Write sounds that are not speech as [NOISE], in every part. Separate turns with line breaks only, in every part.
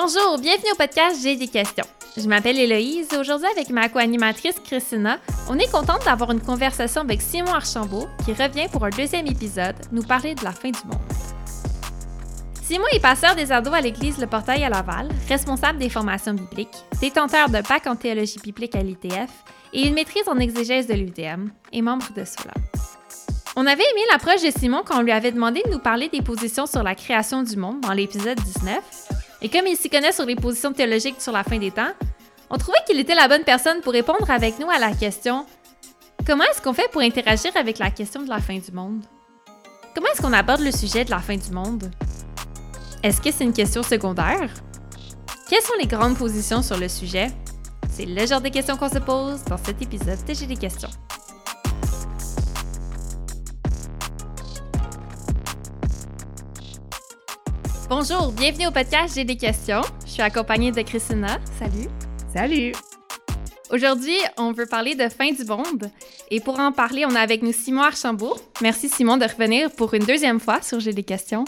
Bonjour, bienvenue au podcast J'ai des questions. Je m'appelle Héloïse et aujourd'hui avec ma co-animatrice Christina, on est contente d'avoir une conversation avec Simon Archambault qui revient pour un deuxième épisode nous parler de la fin du monde. Simon est passeur des ados à l'église Le Portail à Laval, responsable des formations bibliques, détenteur de bac en théologie biblique à l'ITF et une maîtrise en exégèse de l'UDM et membre de SOLA. On avait aimé l'approche de Simon quand on lui avait demandé de nous parler des positions sur la création du monde dans l'épisode 19. Et comme il s'y connaît sur les positions théologiques sur la fin des temps, on trouvait qu'il était la bonne personne pour répondre avec nous à la question Comment est-ce qu'on fait pour interagir avec la question de la fin du monde? Comment est-ce qu'on aborde le sujet de la fin du monde? Est-ce que c'est une question secondaire? Quelles sont les grandes positions sur le sujet? C'est le genre de questions qu'on se pose dans cet épisode de J'ai des questions. Bonjour, bienvenue au podcast J'ai des questions. Je suis accompagnée de Christina. Salut.
Salut.
Aujourd'hui, on veut parler de fin du monde. Et pour en parler, on a avec nous Simon Archambault. Merci Simon de revenir pour une deuxième fois sur J'ai des questions.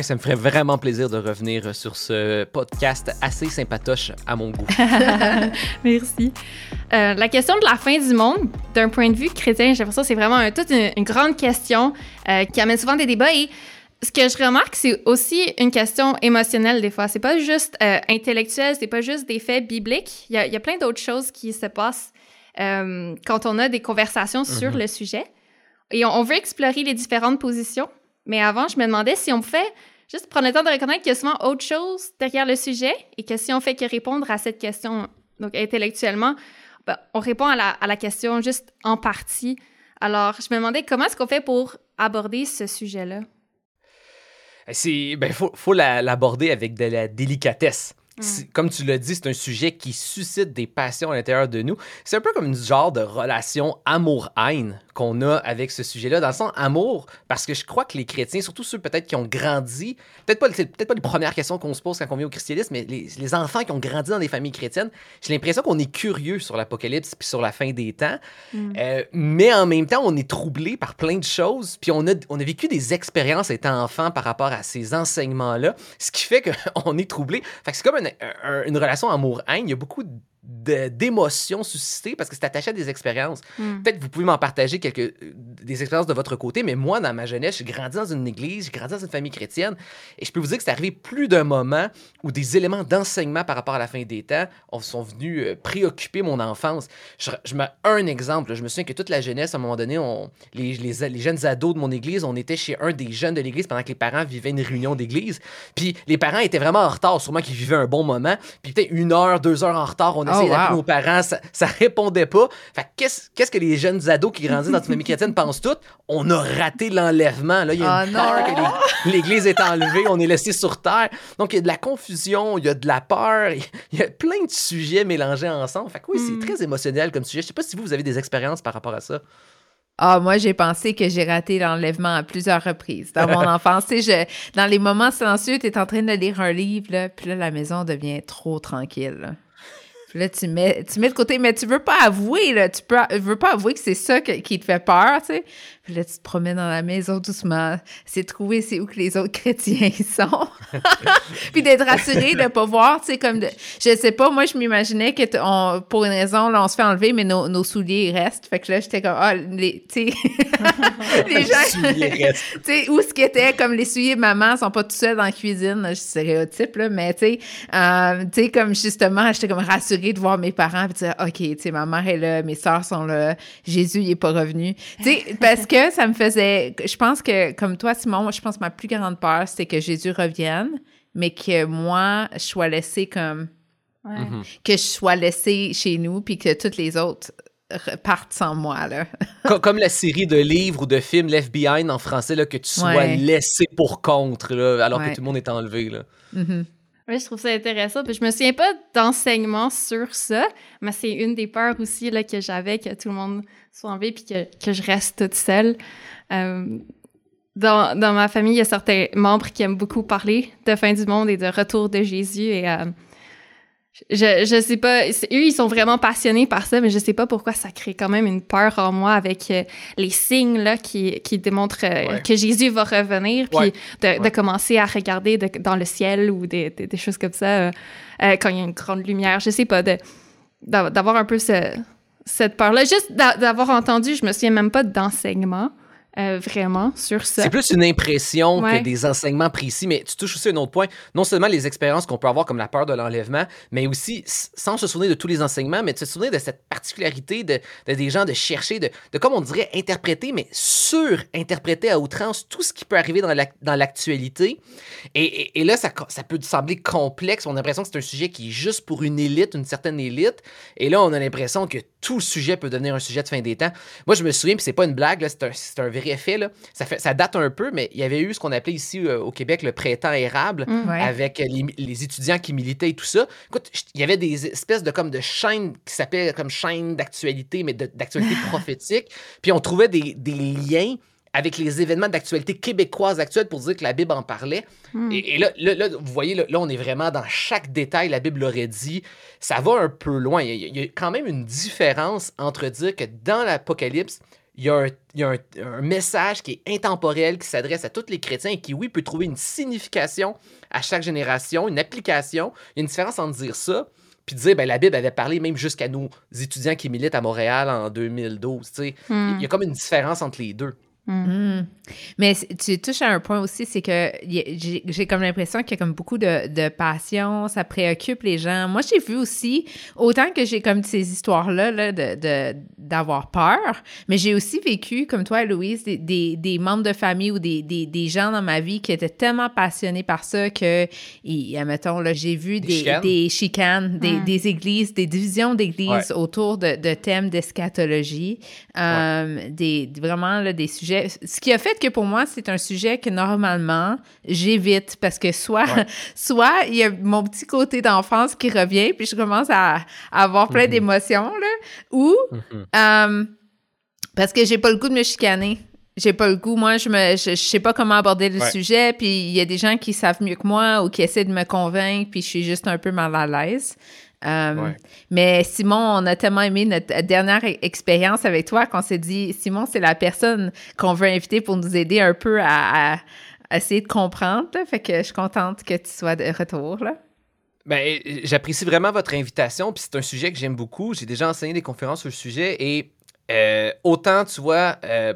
ça me ferait vraiment plaisir de revenir sur ce podcast assez sympatoche à mon goût. [LAUGHS]
Merci. Euh, la question de la fin du monde, d'un point de vue chrétien, j'ai l'impression que c'est vraiment toute une, grande question euh, qui amène souvent des débats et ce que je remarque, c'est aussi une question émotionnelle des fois. C'est pas juste euh, intellectuel, c'est pas juste des faits bibliques. Il y a, plein d'autres choses qui se passent euh, quand on a des conversations sur mhm. le sujet. Et on, veut explorer les différentes positions. Mais avant, je me demandais si on pouvait juste prendre le temps de reconnaître qu'il y a souvent autre chose derrière le sujet et que si on fait que répondre à cette question, donc intellectuellement, ben, on répond à la, à la question juste en partie. Alors, je me demandais comment est-ce qu'on fait pour aborder ce sujet-là?
C'est, ben, faut, faut l'aborder avec de la délicatesse. Mm. Comme tu l'as dit, c'est un sujet qui suscite des passions à l'intérieur de nous. C'est un peu comme une genre de relation amour-haine qu'on a avec ce sujet-là, dans le sens amour, parce que je crois que les chrétiens, surtout ceux peut-être qui ont grandi, peut-être pas, peut pas les premières questions qu'on se pose quand on vient au christianisme, mais les, enfants qui ont grandi dans des familles chrétiennes, j'ai l'impression qu'on est curieux sur l'Apocalypse puis sur la fin des temps, mm. euh, mais en même temps, on est troublé par plein de choses, puis on a, on a vécu des expériences étant enfant par rapport à ces enseignements-là, ce qui fait qu'on [LAUGHS] est troublé. Fait que c'est comme une relation amour-haine, il y a beaucoup de d'émotions suscitées parce que c'est attaché à des expériences. Hmm. Peut-être que vous pouvez m'en partager quelques euh, des expériences de votre côté, mais moi, dans ma jeunesse, j'ai grandi dans une église, j'ai grandi dans une famille chrétienne, et je peux vous dire que c'est arrivé plus d'un moment où des éléments d'enseignement par rapport à la fin des temps sont venus euh, préoccuper mon enfance. Je, je mets un exemple. Je me souviens que toute la jeunesse, à un moment donné, on, les, les, les, jeunes ados de mon église, on était chez un des jeunes de l'église pendant que les parents vivaient une réunion d'église. Puis les parents étaient vraiment en retard, sûrement qu'ils vivaient un bon moment. Puis peut-être une heure, deux heures en retard, on essayait oh, nos parents, ça, ça répondait pas. Fait qu'est-ce, qu'est-ce que les jeunes ados qui grandissent dans une famille chrétienne pensent toutes? On a raté l'enlèvement. Là, il y a une ah, peur que l'église est enlevée, on est laissé sur terre. Donc, il y a de la confusion, il y a de la peur, il y a plein de sujets mélangés ensemble. Fait que oui, c'est hmm. très émotionnel comme sujet. Je sais pas si vous, vous avez des expériences par rapport à ça.
Ah, moi, j'ai pensé que j'ai raté l'enlèvement à plusieurs reprises dans mon [LAUGHS] enfance. Dans les moments silencieux, tu es en train de lire un livre, là, puis là, la maison devient trop tranquille. Puis là, tu mets, tu mets de côté, mais tu veux pas avouer, là. Tu peux, veux pas avouer que c'est ça qui te fait peur, tu sais. Puis là, tu te promènes dans la maison doucement. C'est trouver c'est où que les autres [LAUGHS] chrétiens sont. [LAUGHS] puis d'être rassuré de pas voir, tu sais, comme de, je sais pas, moi, je m'imaginais que on, pour une raison, là, on se fait enlever, mais nos, nos souliers restent. Fait que là, j'étais comme, ah, les, tu sais, [LAUGHS] les gens, tu sais, où ce qui était, comme les souliers de maman sont pas tout seuls dans la cuisine, je stéréotype, là, mais tu sais, euh, tu sais, comme justement, j'étais comme rassurée de voir mes parents, de dire, OK, tu sais, ma mère est là, mes soeurs sont là, Jésus, il est pas revenu. Tu sais, [LAUGHS] parce que ça me faisait. Je pense que, comme toi, Simon, moi, je pense que ma plus grande peur, c'est que Jésus revienne, mais que moi, je sois laissée comme. Mhm. Que je sois laissée chez nous, puis que toutes les autres partent sans moi. Là. [LAUGHS]
comme, la série de livres ou de films Left Behind en français, là, que tu sois laissé pour contre, là, alors que tout le monde est enlevé. Là.
Mm-hmm. Oui, je trouve ça intéressant. Puis je me souviens pas d'enseignement sur ça, mais c'est une des peurs aussi là, que j'avais, que tout le monde soit enlevé puis que, que je reste toute seule. Euh, dans, dans, ma famille, il y a certains membres qui aiment beaucoup parler de fin du monde et de retour de Jésus. Et euh, je, je sais pas, eux, ils sont vraiment passionnés par ça, mais je sais pas pourquoi ça crée quand même une peur en moi avec euh, les signes là, qui, qui démontrent euh, que Jésus va revenir, puis de, de, commencer à regarder dans le ciel ou des, des, choses comme ça euh, quand il y a une grande lumière. Je sais pas, d'avoir un peu ce, cette peur-là. Juste d'avoir entendu, je me souviens même pas d'enseignement. Euh, vraiment sur ça.
C'est plus une impression que des enseignements précis, mais tu touches aussi un autre point. Non seulement les expériences qu'on peut avoir comme la peur de l'enlèvement, mais aussi sans se souvenir de tous les enseignements, mais de se souvenir de cette particularité de, des gens de chercher, de, de, comme on dirait, interpréter, mais sur-interpréter à outrance tout ce qui peut arriver dans l'actualité. et, et, là, ça, ça peut sembler complexe. On a l'impression que c'est un sujet qui est juste pour une élite, une certaine élite. Et là, on a l'impression que tout sujet peut devenir un sujet de fin des temps. Moi, je me souviens, puis c'est pas une blague, c'est un, un vrai fait, là. Ça, fait, ça date un peu, mais il y avait eu ce qu'on appelait ici euh, au Québec le printemps érable, mm. avec les, étudiants qui militaient et tout ça. Écoute, il y avait des espèces de comme de chaînes qui s'appelaient comme chaînes d'actualité, mais d'actualité [LAUGHS] prophétique. Puis on trouvait des, des liens avec les événements d'actualité québécoise actuelle pour dire que la Bible en parlait. Hmm. Et, là, là, vous voyez, là, on est vraiment dans chaque détail, la Bible l'aurait dit. Ça va un peu loin. Il y, a, quand même une différence entre dire que dans l'Apocalypse, il y a, un, il y a un, message qui est intemporel, qui s'adresse à tous les chrétiens et qui, oui, peut trouver une signification à chaque génération, une application. Il y a une différence entre dire ça puis dire, ben, la Bible avait parlé même jusqu'à nos étudiants qui militent à Montréal en 2012. Hmm. Il y a comme une différence entre les deux.
Mm. Mais tu touches à un point aussi, c'est que j'ai comme l'impression qu'il y a comme beaucoup de, de, passion, ça préoccupe les gens. Moi, j'ai vu aussi, autant que j'ai comme ces histoires-là là, de, d'avoir peur, mais j'ai aussi vécu, comme toi, Louise, des, des, des membres de famille ou des, des, des, gens dans ma vie qui étaient tellement passionnés par ça que, admettons, là, j'ai vu des, des chicanes, des, des, églises, des divisions d'églises autour de, de, thèmes d'eschatologie, euh, des, vraiment là, des sujets ce qui a fait que pour moi, c'est un sujet que normalement, j'évite parce que soit, [LAUGHS] soit il y a mon petit côté d'enfance qui revient, puis je commence à, avoir plein mhm. d'émotions, là, ou mhm. euh, parce que j'ai pas le goût de me chicaner. J'ai pas le goût. Moi, je me, je, sais pas comment aborder le sujet, puis il y a des gens qui savent mieux que moi ou qui essaient de me convaincre, puis je suis juste un peu mal à l'aise. Euh, mais Simon, on a tellement aimé notre dernière e-, expérience avec toi qu'on s'est dit, Simon, c'est la personne qu'on veut inviter pour nous aider un peu à, essayer de comprendre. Fait que je suis contente que tu sois de retour. Là.
Ben, j'apprécie vraiment votre invitation, puis c'est un sujet que j'aime beaucoup. J'ai déjà enseigné des conférences sur le sujet et euh, autant, tu vois, euh,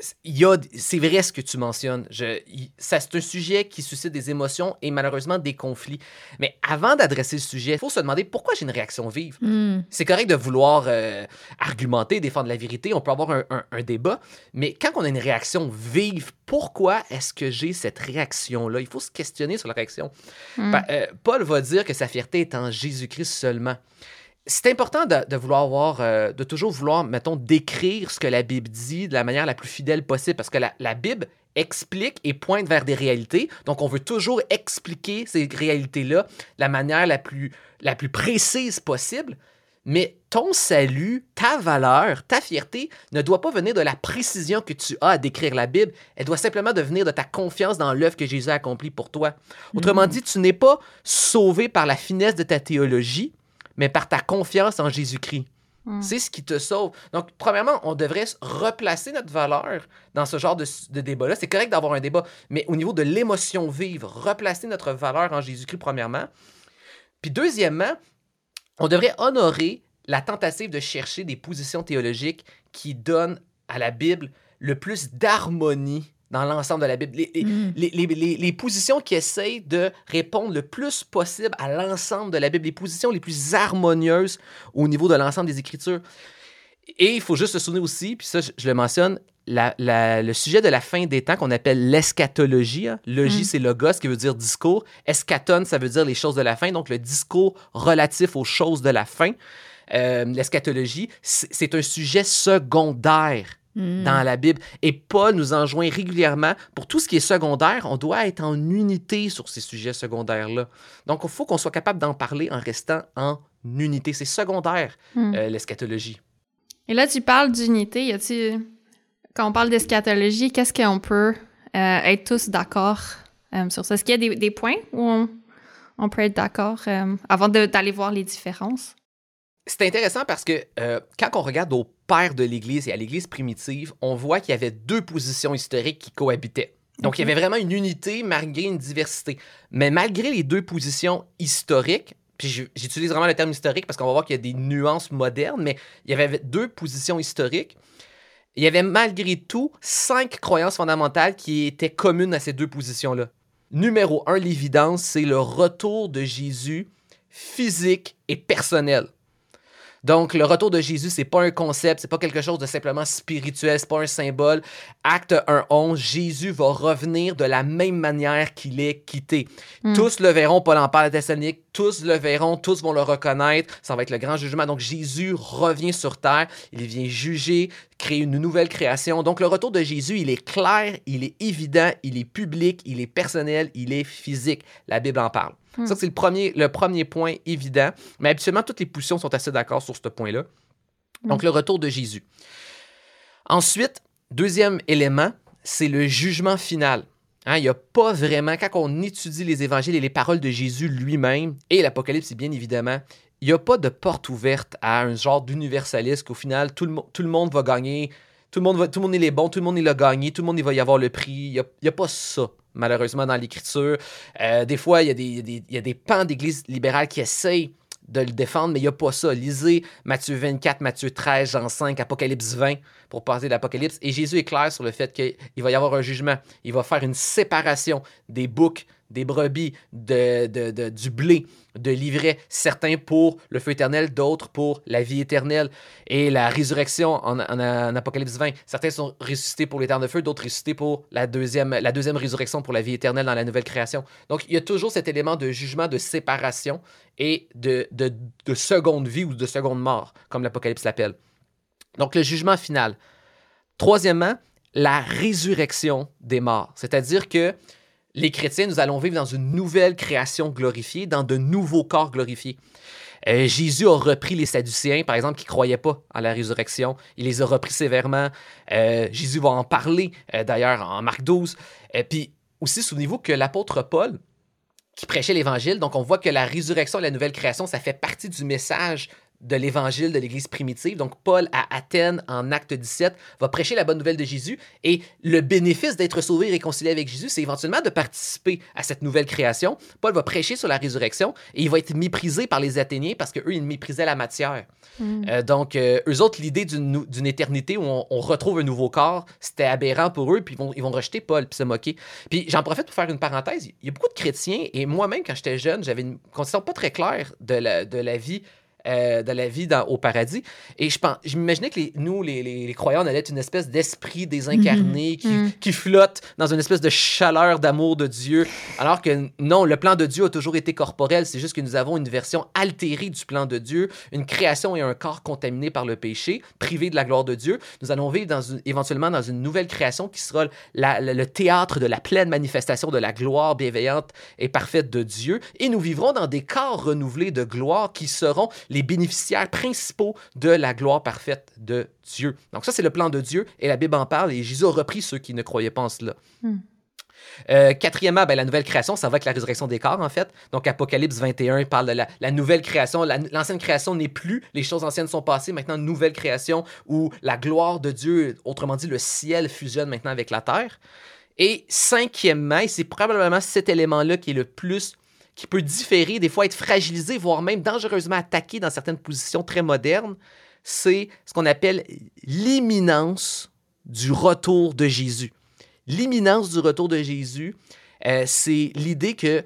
c'est vrai ce que tu mentionnes. Je, ça, c'est un sujet qui suscite des émotions et malheureusement des conflits. Mais avant d'adresser le sujet, il faut se demander pourquoi j'ai une réaction vive. Hmm. C'est correct de vouloir euh, argumenter, défendre la vérité. On peut avoir un, débat. Mais quand on a une réaction vive, pourquoi est-ce que j'ai cette réaction-là? Il faut se questionner sur la réaction. Hmm. Euh, Paul va dire que sa fierté est en Jésus-Christ seulement c'est important de, vouloir avoir, euh, de toujours vouloir, mettons, décrire ce que la Bible dit de la manière la plus fidèle possible, parce que la, Bible explique et pointe vers des réalités. Donc, on veut toujours expliquer ces réalités-là de la manière la plus, la plus précise possible. Mais ton salut, ta valeur, ta fierté ne doit pas venir de la précision que tu as à décrire la Bible. Elle doit simplement venir de ta confiance dans l'œuvre que Jésus a accomplie pour toi. Autrement mm. dit, tu n'es pas sauvé par la finesse de ta théologie, mais par ta confiance en Jésus-Christ. Hmm. C'est ce qui te sauve. Donc, premièrement, on devrait replacer notre valeur dans ce genre de, débat-là. C'est correct d'avoir un débat, mais au niveau de l'émotion vive, replacer notre valeur en Jésus-Christ, premièrement. Puis, deuxièmement, on devrait honorer la tentative de chercher des positions théologiques qui donnent à la Bible le plus d'harmonie dans l'ensemble de la Bible. Mm. Les, les, les, positions qui essayent de répondre le plus possible à l'ensemble de la Bible, les positions les plus harmonieuses au niveau de l'ensemble des Écritures. Et il faut juste se souvenir aussi, puis ça, je, le mentionne, la, le sujet de la fin des temps qu'on appelle l'eschatologie. Hein. Logie, mm. c'est logos, qui veut dire discours. Eschaton, ça veut dire les choses de la fin, donc le discours relatif aux choses de la fin. Euh, l'eschatologie, c'est un sujet secondaire Hmm. dans la Bible. Et Paul nous enjoint régulièrement, pour tout ce qui est secondaire, on doit être en unité sur ces sujets secondaires-là. Donc, il faut qu'on soit capable d'en parler en restant en unité. C'est secondaire, hmm. euh, l'eschatologie.
Et là, tu parles d'unité. Y. Quand on parle d'eschatologie, qu'est-ce qu'on peut euh, être tous d'accord euh, sur ça? Est-ce qu'il y a des, points où on peut être d'accord euh, avant d'aller voir les différences?
C'est intéressant parce que euh, quand on regarde au père de l'Église et à l'Église primitive, on voit qu'il y avait deux positions historiques qui cohabitaient. Donc, il y avait vraiment une unité malgré une diversité. Mais malgré les deux positions historiques, puis j'utilise vraiment le terme historique parce qu'on va voir qu'il y a des nuances modernes, mais il y avait deux positions historiques. Il y avait malgré tout cinq croyances fondamentales qui étaient communes à ces deux positions-là. Numéro un, l'évidence, c'est le retour de Jésus physique et personnel. Donc, le retour de Jésus, c'est pas un concept, c'est pas quelque chose de simplement spirituel, c'est pas un symbole. Acte 1.11, Jésus va revenir de la même manière qu'il est quitté.
Mm.
Tous le verront, Paul en parle à Thessalonique, tous le verront, tous vont le reconnaître, ça va être le grand jugement. Donc, Jésus revient sur terre, il vient juger, créer une nouvelle création. Donc, le retour de Jésus, il est clair, il est évident, il est public, il est personnel, il est physique. La Bible en parle.
Hmm.
Ça, c'est le premier, le premier point évident. Mais habituellement, toutes les positions sont assez d'accord sur ce point-là. Donc, le retour de Jésus. Ensuite, deuxième élément, c'est le jugement final. Hein, il n'y a pas vraiment, quand on étudie les évangiles et les paroles de Jésus lui-même, et l'Apocalypse, bien évidemment, il n'y a pas de porte ouverte à un genre d'universalisme qu'au final, tout le, mo- tout le monde va gagner, tout le monde, est bons, tout le monde est le gagné, tout le monde il va y avoir le prix. Il n'y a, il a pas ça, malheureusement, dans l'Écriture. Euh, des fois, il y a des, il a il a pans d'Église libérale qui essayent de le défendre, mais il n'y a pas ça. Lisez Matthieu 24, Matthieu 13, Jean 5, Apocalypse 20 pour passer d'Apocalypse. Et Jésus est clair sur le fait qu'il va y avoir un jugement. Il va faire une séparation des boucs, des brebis, du blé, de l'ivraie, certains pour le feu éternel, d'autres pour la vie éternelle. Et la résurrection en, Apocalypse 20, certains sont ressuscités pour l'éternel feu, d'autres ressuscités pour la deuxième, résurrection pour la vie éternelle dans la nouvelle création. Donc, il y a toujours cet élément de jugement, de séparation et de seconde vie ou de seconde mort, comme l'Apocalypse l'appelle. Donc, le jugement final. Troisièmement, la résurrection des morts. C'est-à-dire que les chrétiens, nous allons vivre dans une nouvelle création glorifiée, dans de nouveaux corps glorifiés. Euh, Jésus a repris les Sadducéens, par exemple, qui ne croyaient pas à la résurrection. Il les a repris sévèrement. Euh, Jésus va en parler, euh, d'ailleurs, en Marc 12. Et puis aussi, souvenez-vous que l'apôtre Paul, qui prêchait l'Évangile, donc on voit que la résurrection et la nouvelle création, ça fait partie du message de l'Évangile de l'Église primitive. Donc Paul, à Athènes, en acte 17, va prêcher la bonne nouvelle de Jésus. Et le bénéfice d'être sauvé et réconcilié avec Jésus, c'est éventuellement de participer à cette nouvelle création. Paul va prêcher sur la résurrection et il va être méprisé par les Athéniens parce qu'eux, ils méprisaient la matière.
Mm.
Euh, donc, euh, eux autres, l'idée d'une d'une éternité où on, on retrouve un nouveau corps, c'était aberrant pour eux, puis ils vont, ils vont rejeter Paul, puis se moquer. Puis j'en profite pour faire une parenthèse. Il y a beaucoup de chrétiens, et moi-même, quand j'étais jeune, j'avais une conception pas très claire de la, de la vie. Euh, de la vie dans- au paradis. Et je, pense, je m'imaginais que les, nous, les, les- les croyants, on allait être une espèce d'esprit désincarné qui,
Mhm.
qui flotte dans une espèce de chaleur d'amour de Dieu. Alors que non, le plan de Dieu a toujours été corporel. C'est juste que nous avons une version altérée du plan de Dieu, une création et un corps contaminé par le péché, privé de la gloire de Dieu. Nous allons vivre dans une- éventuellement dans une nouvelle création qui sera la- la- le théâtre de la pleine manifestation de la gloire bienveillante et parfaite de Dieu. Et nous vivrons dans des corps renouvelés de gloire qui seront les bénéficiaires principaux de la gloire parfaite de Dieu. Donc ça, c'est le plan de Dieu et la Bible en parle et Jésus a repris ceux qui ne croyaient pas en cela.
Hmm.
Euh, quatrièmement, ben, la nouvelle création, ça va avec la résurrection des corps, en fait. Donc, Apocalypse 21 parle de la, la nouvelle création. La- L'ancienne création n'est plus, les choses anciennes sont passées. Maintenant, nouvelle création où la gloire de Dieu, autrement dit, le ciel fusionne maintenant avec la terre. Et cinquièmement, et c'est probablement cet élément-là qui est le plus, qui peut différer, des fois être fragilisé, voire même dangereusement attaqué dans certaines positions très modernes, c'est ce qu'on appelle l'imminence du retour de Jésus. L'imminence du retour de Jésus, euh, c'est l'idée que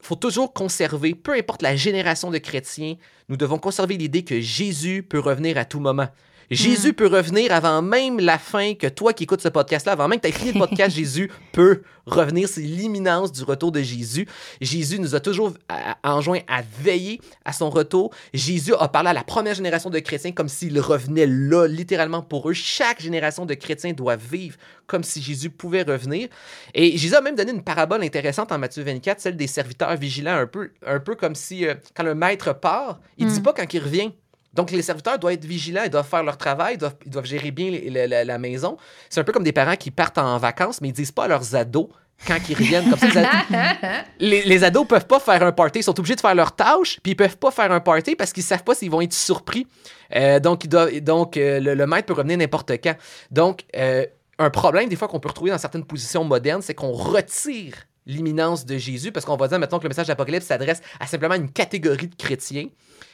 faut toujours conserver, peu importe la génération de chrétiens, nous devons conserver l'idée que Jésus peut revenir à tout moment. Jésus peut revenir avant même la fin que toi qui écoutes ce podcast-là, avant même que tu aies fini le podcast, [LAUGHS] Jésus peut revenir. C'est l'imminence du retour de Jésus. Jésus nous a toujours euh, enjoint à veiller à son retour. Jésus a parlé à la première génération de chrétiens comme s'il revenait là, littéralement pour eux. Chaque génération de chrétiens doit vivre comme si Jésus pouvait revenir. Et Jésus a même donné une parabole intéressante en Matthieu 24, celle des serviteurs vigilants, un peu, un peu comme si euh, quand le maître part, il ne dit
Mm.
pas quand il revient. Donc, les serviteurs doivent être vigilants, ils doivent faire leur travail, ils doivent, ils doivent gérer bien les- la, la- la maison. C'est un peu comme des parents qui partent en vacances, mais ils disent pas à leurs ados quand ils reviennent. Comme ça, les, ados, [LAUGHS] les, les ados peuvent pas faire un party. Ils sont obligés de faire leur tâche, puis ils peuvent pas faire un party parce qu'ils savent pas s'ils vont être surpris. Euh, donc, ils doivent, donc euh, le, le maître peut revenir n'importe quand. Donc, euh, un problème, des fois, qu'on peut retrouver dans certaines positions modernes, c'est qu'on retire l'imminence de Jésus parce qu'on va dire, maintenant que le message d'Apocalypse s'adresse à simplement une catégorie de chrétiens.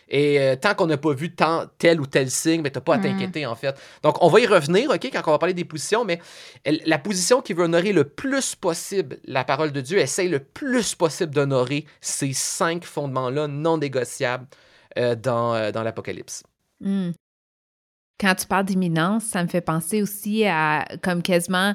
Et euh, tant qu'on n'a pas vu tant, tel ou tel signe, mais t'as pas à
Mm.
t'inquiéter, en fait. Donc, on va y revenir, OK, quand on va parler des positions, mais la position qui veut honorer le plus possible la parole de Dieu essaye le plus possible d'honorer ces cinq fondements-là non négociables euh, dans, euh, dans l'Apocalypse.
Hmm. Quand tu parles d'imminence, ça me fait penser aussi à comme quasiment.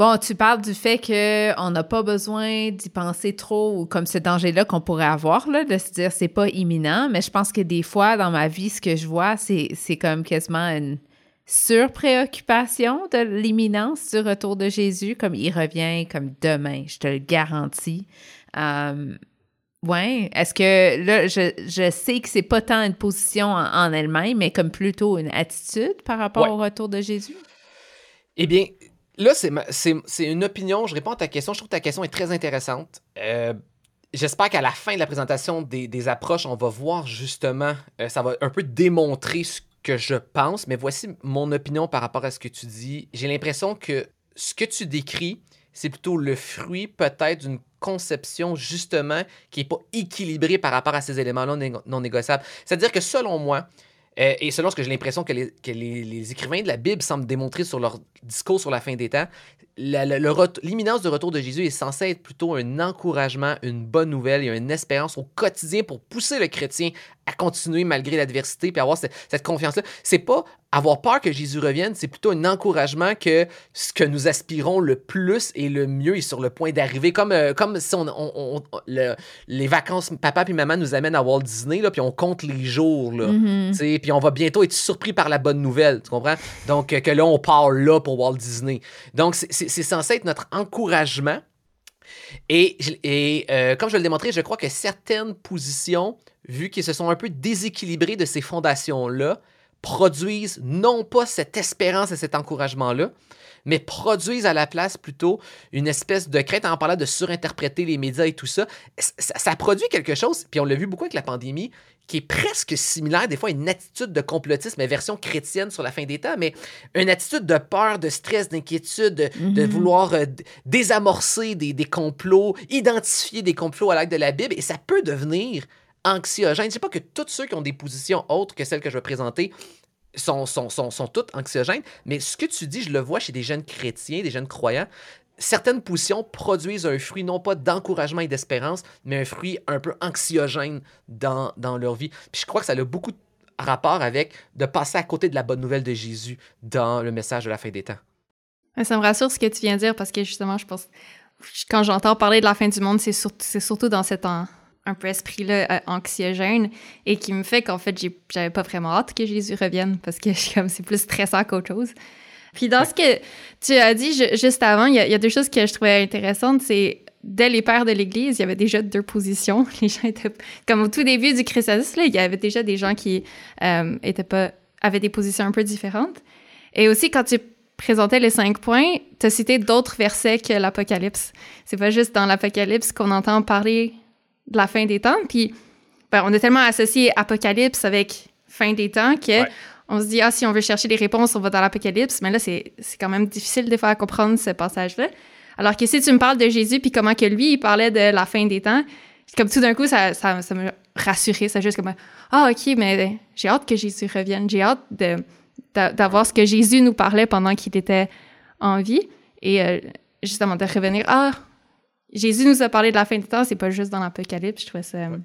Bon, tu parles du fait qu'on n'a pas besoin d'y penser trop ou comme ce danger-là qu'on pourrait avoir, là, de se dire c'est pas imminent, mais je pense que des fois, dans ma vie, ce que je vois, c'est c'est comme quasiment une surpréoccupation de l'imminence du retour de Jésus, comme il revient comme demain, je te le garantis. Euh, Ouais. Est-ce que là, je, je sais que c'est pas tant une position en, en elle-même, mais comme plutôt une attitude par rapport
Ouais.
au retour de Jésus?
Eh bien, là, c'est une opinion. Je réponds à ta question. Je trouve que ta question est très intéressante. Euh, J'espère qu'à la fin de la présentation des, approches, on va voir justement, euh, ça va un peu démontrer ce que je pense, mais voici mon opinion par rapport à ce que tu dis. J'ai l'impression que ce que tu décris, c'est plutôt le fruit peut-être d'une conception justement qui n'est pas équilibrée par rapport à ces éléments-là non, non négociables. C'est-à-dire que selon moi, euh, et selon ce que j'ai l'impression que, les, écrivains de la Bible semblent démontrer sur leur discours sur la fin des temps, l'imminence du retour de Jésus est censée être plutôt un encouragement, une bonne nouvelle et une espérance au quotidien pour pousser le chrétien à continuer malgré l'adversité puis avoir cette, cette confiance-là. C'est pas avoir peur que Jésus revienne, c'est plutôt un encouragement que ce que nous aspirons le plus et le mieux est sur le point d'arriver. Comme, euh, comme si on, on- on- on- le- les vacances, papa puis maman nous amènent à Walt Disney, là, puis on compte les jours. Là.
Mhm.
Sais, Puis on va bientôt être surpris par la bonne nouvelle, tu comprends? Donc, euh, que là, on part là pour Walt Disney. Donc, c'est- censé être notre encouragement. Et, et euh, comme je l'ai démontré, je crois que certaines positions, vu qu'elles se sont un peu déséquilibrées de ces fondations-là, produisent non pas cette espérance et cet encouragement-là, mais produisent à la place plutôt une espèce de crainte en parlant de surinterpréter les médias et tout ça. Ça, ça produit quelque chose, puis on l'a vu beaucoup avec la pandémie, qui est presque similaire, des fois, à une attitude de complotisme, version chrétienne sur la fin des temps, mais une attitude de peur, de stress, d'inquiétude, de, de
Mhm.
vouloir euh, désamorcer des, des complots, identifier des complots à l'aide de la Bible, et ça peut devenir anxiogène. Je sais pas que tous ceux qui ont des positions autres que celles que je vais présenter sont, sont, sont, toutes anxiogènes, mais ce que tu dis, je le vois chez des jeunes chrétiens, des jeunes croyants, certaines positions produisent un fruit non pas d'encouragement et d'espérance, mais un fruit un peu anxiogène dans, dans leur vie. Puis je crois que ça a beaucoup de rapport avec de passer à côté de la bonne nouvelle de Jésus dans le message de la fin des temps.
Ça me rassure ce que tu viens de dire parce que justement, je pense, quand j'entends parler de la fin du monde, c'est sur- c'est surtout dans cet un peu esprit-là euh, anxiogène et qui me fait qu'en fait, j'avais pas vraiment hâte que Jésus revienne parce que [LAUGHS] comme c'est plus stressant qu'autre chose. Puis dans ce que tu as dit ju- juste avant, il y, a- il y a deux choses que je trouvais intéressantes. C'est dès les pères de l'Église, il y avait déjà deux positions. [LAUGHS] Les gens étaient comme au tout début du christianisme, là, il y avait déjà des gens qui euh, étaient pas avaient des positions un peu différentes. Et aussi quand tu présentais les cinq points, tu as cité d'autres versets que l'Apocalypse. C'est pas juste dans l'Apocalypse qu'on entend parler de la fin des temps. Puis, ben, on est tellement associé Apocalypse avec fin des temps que
Ouais.
on se dit, ah, si on veut chercher les réponses, on va dans l'Apocalypse. Mais là, c'est quand même difficile des fois à comprendre ce passage-là. Alors que si tu me parles de Jésus, puis comment que lui, il parlait de la fin des temps, comme tout d'un coup, ça, ça, ça me rassurait. C'est juste comme, ah, OK, mais j'ai hâte que Jésus revienne. J'ai hâte de d'a- d'avoir ce que Jésus nous parlait pendant qu'il était en vie. Et euh, justement, de revenir, ah, Jésus nous a parlé de la fin des temps, c'est pas juste dans l'Apocalypse. Je trouvais ça. euh,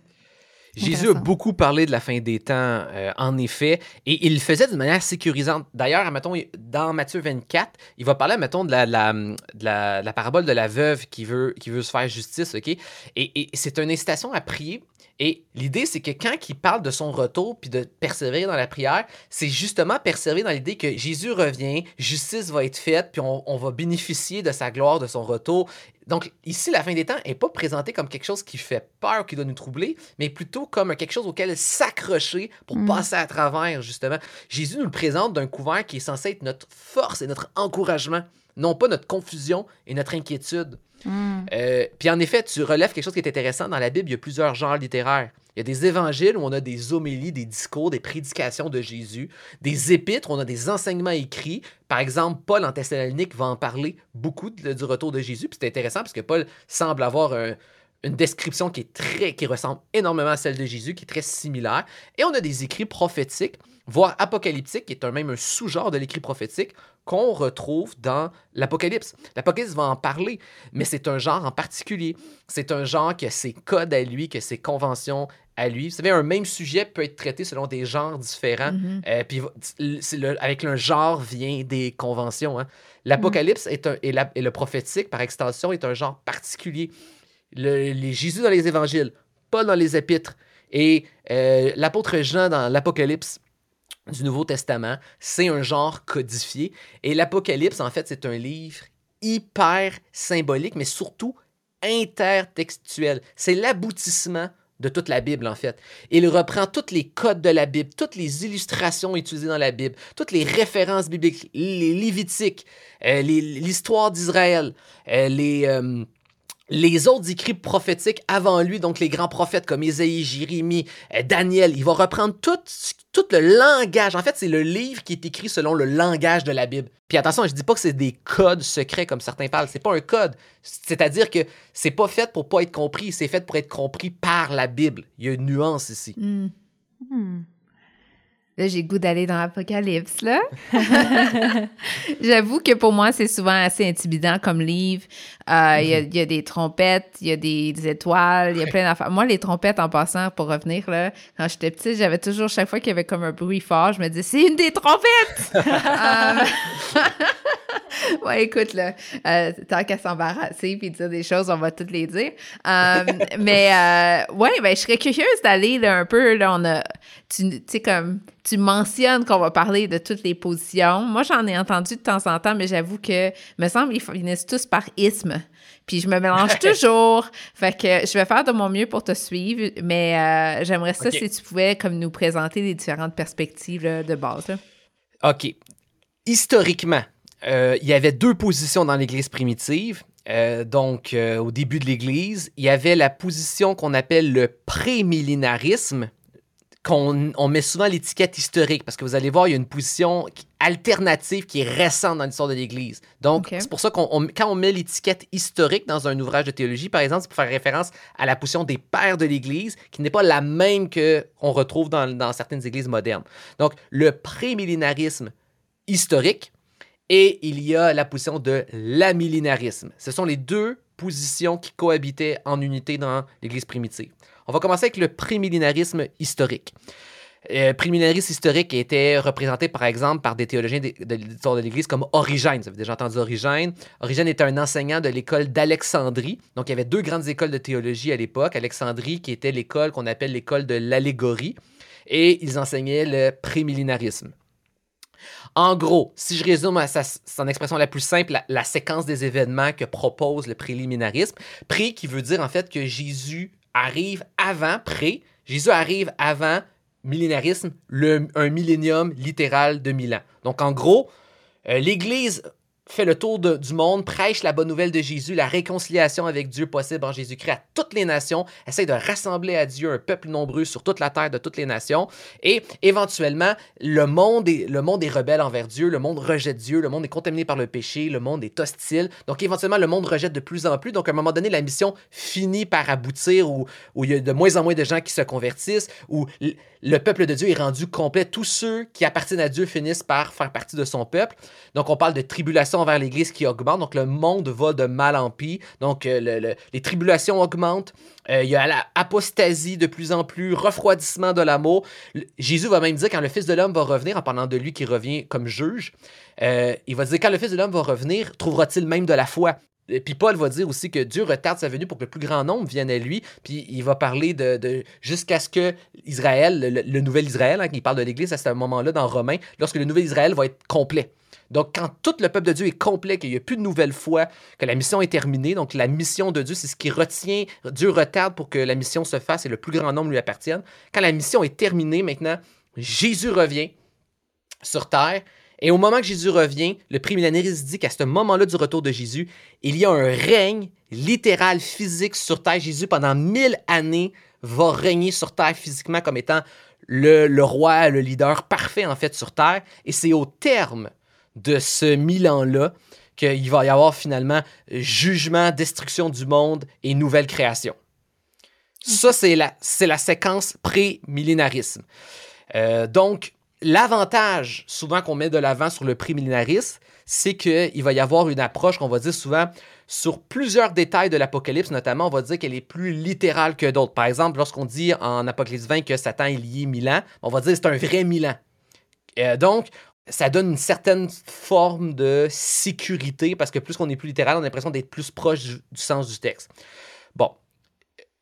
Jésus a beaucoup parlé de la fin des temps, euh, en effet, et il le faisait d'une manière sécurisante. D'ailleurs, dans Matthieu 24, il va parler, mettons, de la, la- de la- de la parabole de la veuve qui veut, qui veut se faire justice, OK? Et, et c'est une incitation à prier. Et l'idée, c'est que quand il parle de son retour puis de persévérer dans la prière, c'est justement persévérer dans l'idée que Jésus revient, justice va être faite, puis on, on va bénéficier de sa gloire, de son retour. Donc, ici, la fin des temps n'est pas présentée comme quelque chose qui fait peur, qui doit nous troubler, mais plutôt comme quelque chose auquel s'accrocher pour
Mm.
passer à travers, justement. Jésus nous le présente d'un couvert qui est censé être notre force et notre encouragement non pas notre confusion et notre inquiétude.
Hmm.
Euh, puis en effet, tu relèves quelque chose qui est intéressant. Dans la Bible, il y a plusieurs genres littéraires. Il y a des évangiles où on a des homélies, des discours, des prédications de Jésus, des épîtres où on a des enseignements écrits. Par exemple, Paul en Thessalonique va en parler beaucoup du retour de Jésus. Puis c'est intéressant parce que Paul semble avoir un- une description qui est très, qui ressemble énormément à celle de Jésus, qui est très similaire. Et on a des écrits prophétiques, voire apocalyptiques, qui est un, même un sous-genre de l'écrit prophétique qu'on retrouve dans l'Apocalypse. L'Apocalypse va en parler, mais c'est un genre en particulier. C'est un genre qui a ses codes à lui, qui a ses conventions à lui. Vous savez, un même sujet peut être traité selon des genres différents.
Mhm.
Euh, puis le- avec le genre vient des conventions. hein. L'Apocalypse est un, et, la- et le prophétique, par extension, est un genre particulier. Le- les Jésus dans les évangiles, Paul dans les épîtres et euh, l'apôtre Jean dans l'Apocalypse du Nouveau Testament, c'est un genre codifié. Et l'Apocalypse, en fait, c'est un livre hyper symbolique, mais surtout intertextuel. C'est l'aboutissement de toute la Bible, en fait. Il reprend tous les codes de la Bible, toutes les illustrations utilisées dans la Bible, toutes les références bibliques, les Lévitiques, euh, l'histoire d'Israël, euh, les... les autres écrits prophétiques avant lui, donc les grands prophètes comme Ésaïe, Jérémie, euh, Daniel, il va reprendre tout, le langage. En fait, c'est le livre qui est écrit selon le langage de la Bible. Puis attention, je dis pas que c'est des codes secrets comme certains parlent. C'est pas un code. C'est-à-dire que c'est pas fait pour pas être compris. C'est fait pour être compris par la Bible. Il y a une nuance ici.
Hmm.
Hmm.
Là, j'ai le goût d'aller dans l'Apocalypse, là. [LAUGHS] J'avoue que pour moi, c'est souvent assez intimidant comme livre. Euh, Il y, a- il y a des trompettes, il y a des, des étoiles, il y a plein d'affaires. Moi, les trompettes, en passant, pour revenir, là, quand j'étais petite, j'avais toujours, chaque fois qu'il y avait comme un bruit fort, je me disais, c'est une des trompettes! [LAUGHS] Euh, [LAUGHS] ouais, écoute, là, euh, tant qu'à s'embarrasser puis dire des choses, on va toutes les dire. Euh, mais, euh, ouais, ben, je serais curieuse d'aller, là, un peu, là, on a, tu sais, comme, tu mentionnes qu'on va parler de toutes les positions. Moi, j'en ai entendu de temps en temps, mais j'avoue que, me semble, ils finissent tous par isme. Puis je me mélange toujours. Fait que je vais faire de mon mieux pour te suivre, mais euh, j'aimerais ça si tu pouvais comme nous présenter les différentes perspectives là, de base. là.
OK. Historiquement, euh, il y avait deux positions dans l'Église primitive. Euh, donc, au début de l'Église, il y avait la position qu'on appelle le prémillénarisme, qu'on on met souvent l'étiquette historique, parce que vous allez voir, il y a une position alternative qui est récente dans l'histoire de l'Église. Donc, c'est pour ça qu'on on- quand on met l'étiquette historique dans un ouvrage de théologie, par exemple, c'est pour faire référence à la position des pères de l'Église, qui n'est pas la même que qu'on retrouve dans, dans certaines églises modernes. Donc, le prémillénarisme historique et il y a la position de l'amillénarisme. Ce sont les deux positions qui cohabitaient en unité dans l'Église primitive. On va commencer avec le prémillénarisme historique. Euh, prémillénarisme historique était représenté, par exemple, par des théologiens de, de l'histoire de l'Église comme Origène. Vous avez déjà entendu Origène. Origène était un enseignant de l'école d'Alexandrie. Donc, il y avait deux grandes écoles de théologie à l'époque. Alexandrie, qui était l'école qu'on appelle l'école de l'allégorie. Et ils enseignaient le prémillénarisme. En gros, si je résume à son expression la plus simple, la, séquence des événements que propose le préliminarisme, pré qui veut dire en fait que Jésus arrive avant, pré, Jésus arrive avant millénarisme, un millénium littéral de mille ans. Donc en gros, euh, l'Église fait le tour du monde, prêche la bonne nouvelle de Jésus, la réconciliation avec Dieu possible en Jésus-Christ à toutes les nations, essaie de rassembler à Dieu un peuple nombreux sur toute la terre de toutes les nations, et éventuellement, le monde est, le monde est rebelle envers Dieu, le monde rejette Dieu, le monde est contaminé par le péché, le monde est hostile, donc éventuellement, le monde rejette de plus en plus, donc à un moment donné, la mission finit par aboutir où, il y a de moins en moins de gens qui se convertissent, où le peuple de Dieu est rendu complet, tous ceux qui appartiennent à Dieu finissent par faire partie de son peuple, donc on parle de tribulation envers l'Église qui augmente, donc le monde va de mal en pis, donc euh, le- le- les tribulations augmentent, euh, il y a la apostasie de plus en plus, refroidissement de l'amour. Jésus va même dire quand le Fils de l'homme va revenir, en parlant de lui qui revient comme juge, euh, il va dire quand le Fils de l'homme va revenir, trouvera-t-il même de la foi? Puis Paul va dire aussi que Dieu retarde sa venue pour que le plus grand nombre vienne à lui. Puis il va parler de, jusqu'à ce que Israël, le, le nouvel Israël, hein, il parle de l'Église à ce moment-là dans Romains, lorsque le nouvel Israël va être complet. Donc, quand tout le peuple de Dieu est complet, qu'il n'y a plus de nouvelle foi, que la mission est terminée, donc la mission de Dieu, c'est ce qui retient, Dieu retarde pour que la mission se fasse et le plus grand nombre lui appartienne. Quand la mission est terminée, maintenant, Jésus revient sur terre Et au moment que Jésus revient, le prémillénariste dit qu'à ce moment-là du retour de Jésus, il y a un règne littéral, physique sur terre. Jésus, pendant mille années, va régner sur terre physiquement comme étant le, le roi, le leader parfait en fait sur terre. Et c'est au terme de ce mille ans-là qu'il va y avoir finalement jugement, destruction du monde et nouvelle création. Ça, c'est la, c'est la séquence pré-millénarisme. Euh, donc, l'avantage souvent qu'on met de l'avant sur le pré-millénarisme, c'est qu'il va y avoir une approche qu'on va dire souvent sur plusieurs détails de l'Apocalypse, notamment, on va dire qu'elle est plus littérale que d'autres. Par exemple, lorsqu'on dit en Apocalypse 20 que Satan est lié mille ans, on va dire que c'est un vrai mille ans. Euh, donc, ça donne une certaine forme de sécurité parce que plus qu'on est plus littéral, on a l'impression d'être plus proche du, sens du texte. Bon.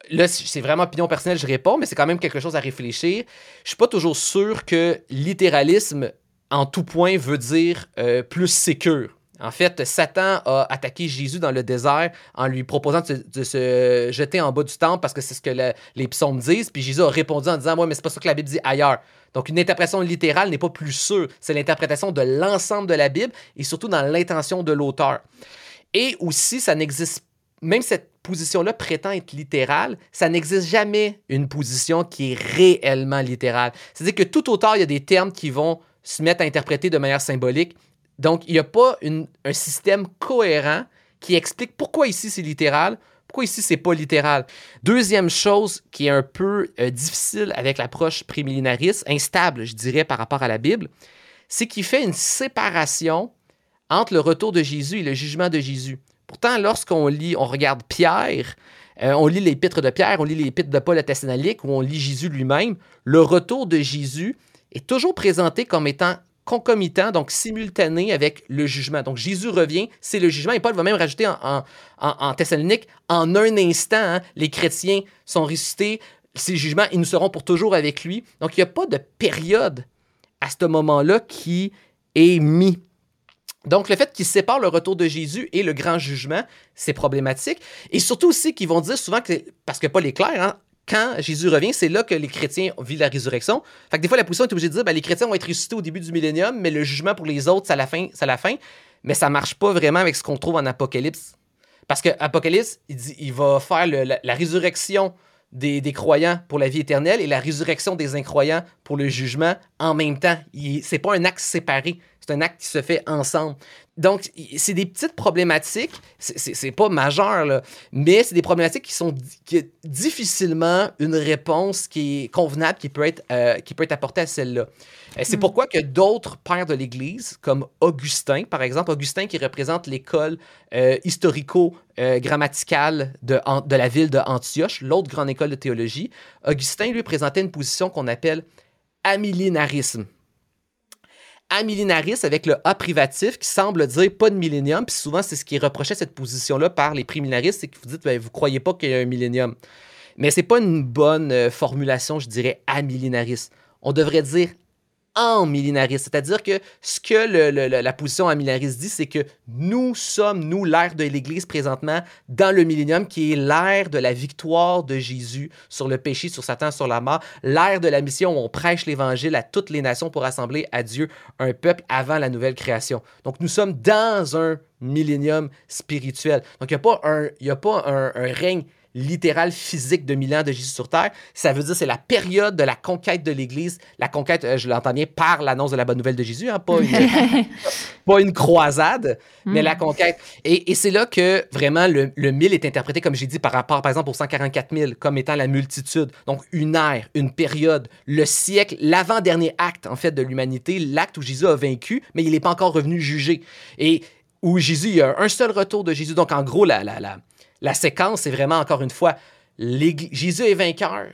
Là, c'est vraiment opinion personnelle, je réponds, mais c'est quand même quelque chose à réfléchir. Je suis pas toujours sûr que littéralisme en tout point veut dire euh, plus sécure. En fait, Satan a attaqué Jésus dans le désert en lui proposant de se, jeter en bas du temple parce que c'est ce que le, les psaumes disent. Puis Jésus a répondu en disant Moi, mais c'est pas ça que la Bible dit ailleurs. Donc, une interprétation littérale n'est pas plus sûre. C'est l'interprétation de l'ensemble de la Bible et surtout dans l'intention de l'auteur. Et aussi, ça n'existe même cette position-là prétend être littérale, ça n'existe jamais une position qui est réellement littérale. C'est-à-dire que tout auteur, il y a des termes qui vont se mettre à interpréter de manière symbolique. Donc, il n'y a pas un système cohérent qui explique pourquoi ici c'est littéral, pourquoi ici c'est pas littéral. Deuxième chose qui est un peu euh, difficile avec l'approche prémillénariste, instable, je dirais, par rapport à la Bible, c'est qu'il fait une séparation entre le retour de Jésus et le jugement de Jésus. Pourtant, lorsqu'on lit, on regarde Pierre, euh, on lit l'épître de Pierre, on lit l'épître de Paul à Thessalonique, où on lit Jésus lui-même, le retour de Jésus est toujours présenté comme étant concomitant, donc simultané avec le jugement. Donc Jésus revient, c'est le jugement. Et Paul va même rajouter en, Thessalonique, en un instant, hein, les chrétiens sont ressuscités, ces jugements, ils nous seront pour toujours avec lui. Donc il n'y a pas de période à ce moment-là qui est mis. Donc, le fait qu'ils séparent le retour de Jésus et le grand jugement, c'est problématique. Et surtout aussi qu'ils vont dire souvent que, parce que Paul est clair, hein, quand Jésus revient, c'est là que les chrétiens vivent la résurrection. Fait des fois, la position est obligée de dire ben, les chrétiens vont être ressuscités au début du millénium, mais le jugement pour les autres, c'est à la fin. C'est la fin. Mais ça marche pas vraiment avec ce qu'on trouve en Apocalypse. Parce que Apocalypse, il, dit, va faire la, résurrection des, des, croyants pour la vie éternelle et la résurrection des incroyants pour le jugement en même temps. C'est pas un acte séparé, c'est un acte qui se fait ensemble. Donc, c'est des petites problématiques, c'est pas majeur, là, mais c'est des problématiques qui sont qui difficilement une réponse qui est convenable, qui peut être, euh, qui peut être apportée à celle-là. C'est mm. pourquoi que d'autres pères de l'Église, comme Augustin, par exemple, Augustin qui représente l'école euh, historico-grammaticale de, de la ville d'Antioche, l'autre grande école de théologie, Augustin lui présentait une position qu'on appelle amillénarisme amillénarisme avec le A privatif qui semble dire pas de millénium. Puis souvent, c'est ce qui est reproché cette position-là par les prémillénaristes, c'est que vous dites, ben, vous croyez pas qu'il y a un millénium. Mais c'est pas une bonne euh, formulation, je dirais, amillénariste. On devrait dire en millénariste. C'est-à-dire que ce que la position en millénariste dit, c'est que nous sommes, nous, l'ère de l'Église présentement dans le millénium, qui est l'ère de la victoire de Jésus sur le péché, sur Satan, sur la mort, l'ère de la mission où on prêche l'Évangile à toutes les nations pour assembler à Dieu un peuple avant la nouvelle création. Donc nous sommes dans un millénium spirituel. Donc il n'y a pas un règne littéral physique de mille ans de Jésus sur terre. Ça veut dire c'est la période de la conquête de l'Église. La conquête, euh, je l'entends bien, par l'annonce de la bonne nouvelle de Jésus, hein, pas, une, [LAUGHS] pas une croisade, mais mm. la conquête. Et, et c'est là que vraiment le, le mille est interprété, comme j'ai dit, par rapport, par exemple, aux 144 000, comme étant la multitude. Donc une ère, une période, le siècle, l'avant-dernier acte, en fait, de l'humanité, l'acte où Jésus a vaincu, mais il n'est pas encore revenu juger. Et où Jésus, il y a un seul retour de Jésus. Donc, en gros, la, la, la, la séquence, c'est vraiment encore une fois, Jésus est vainqueur.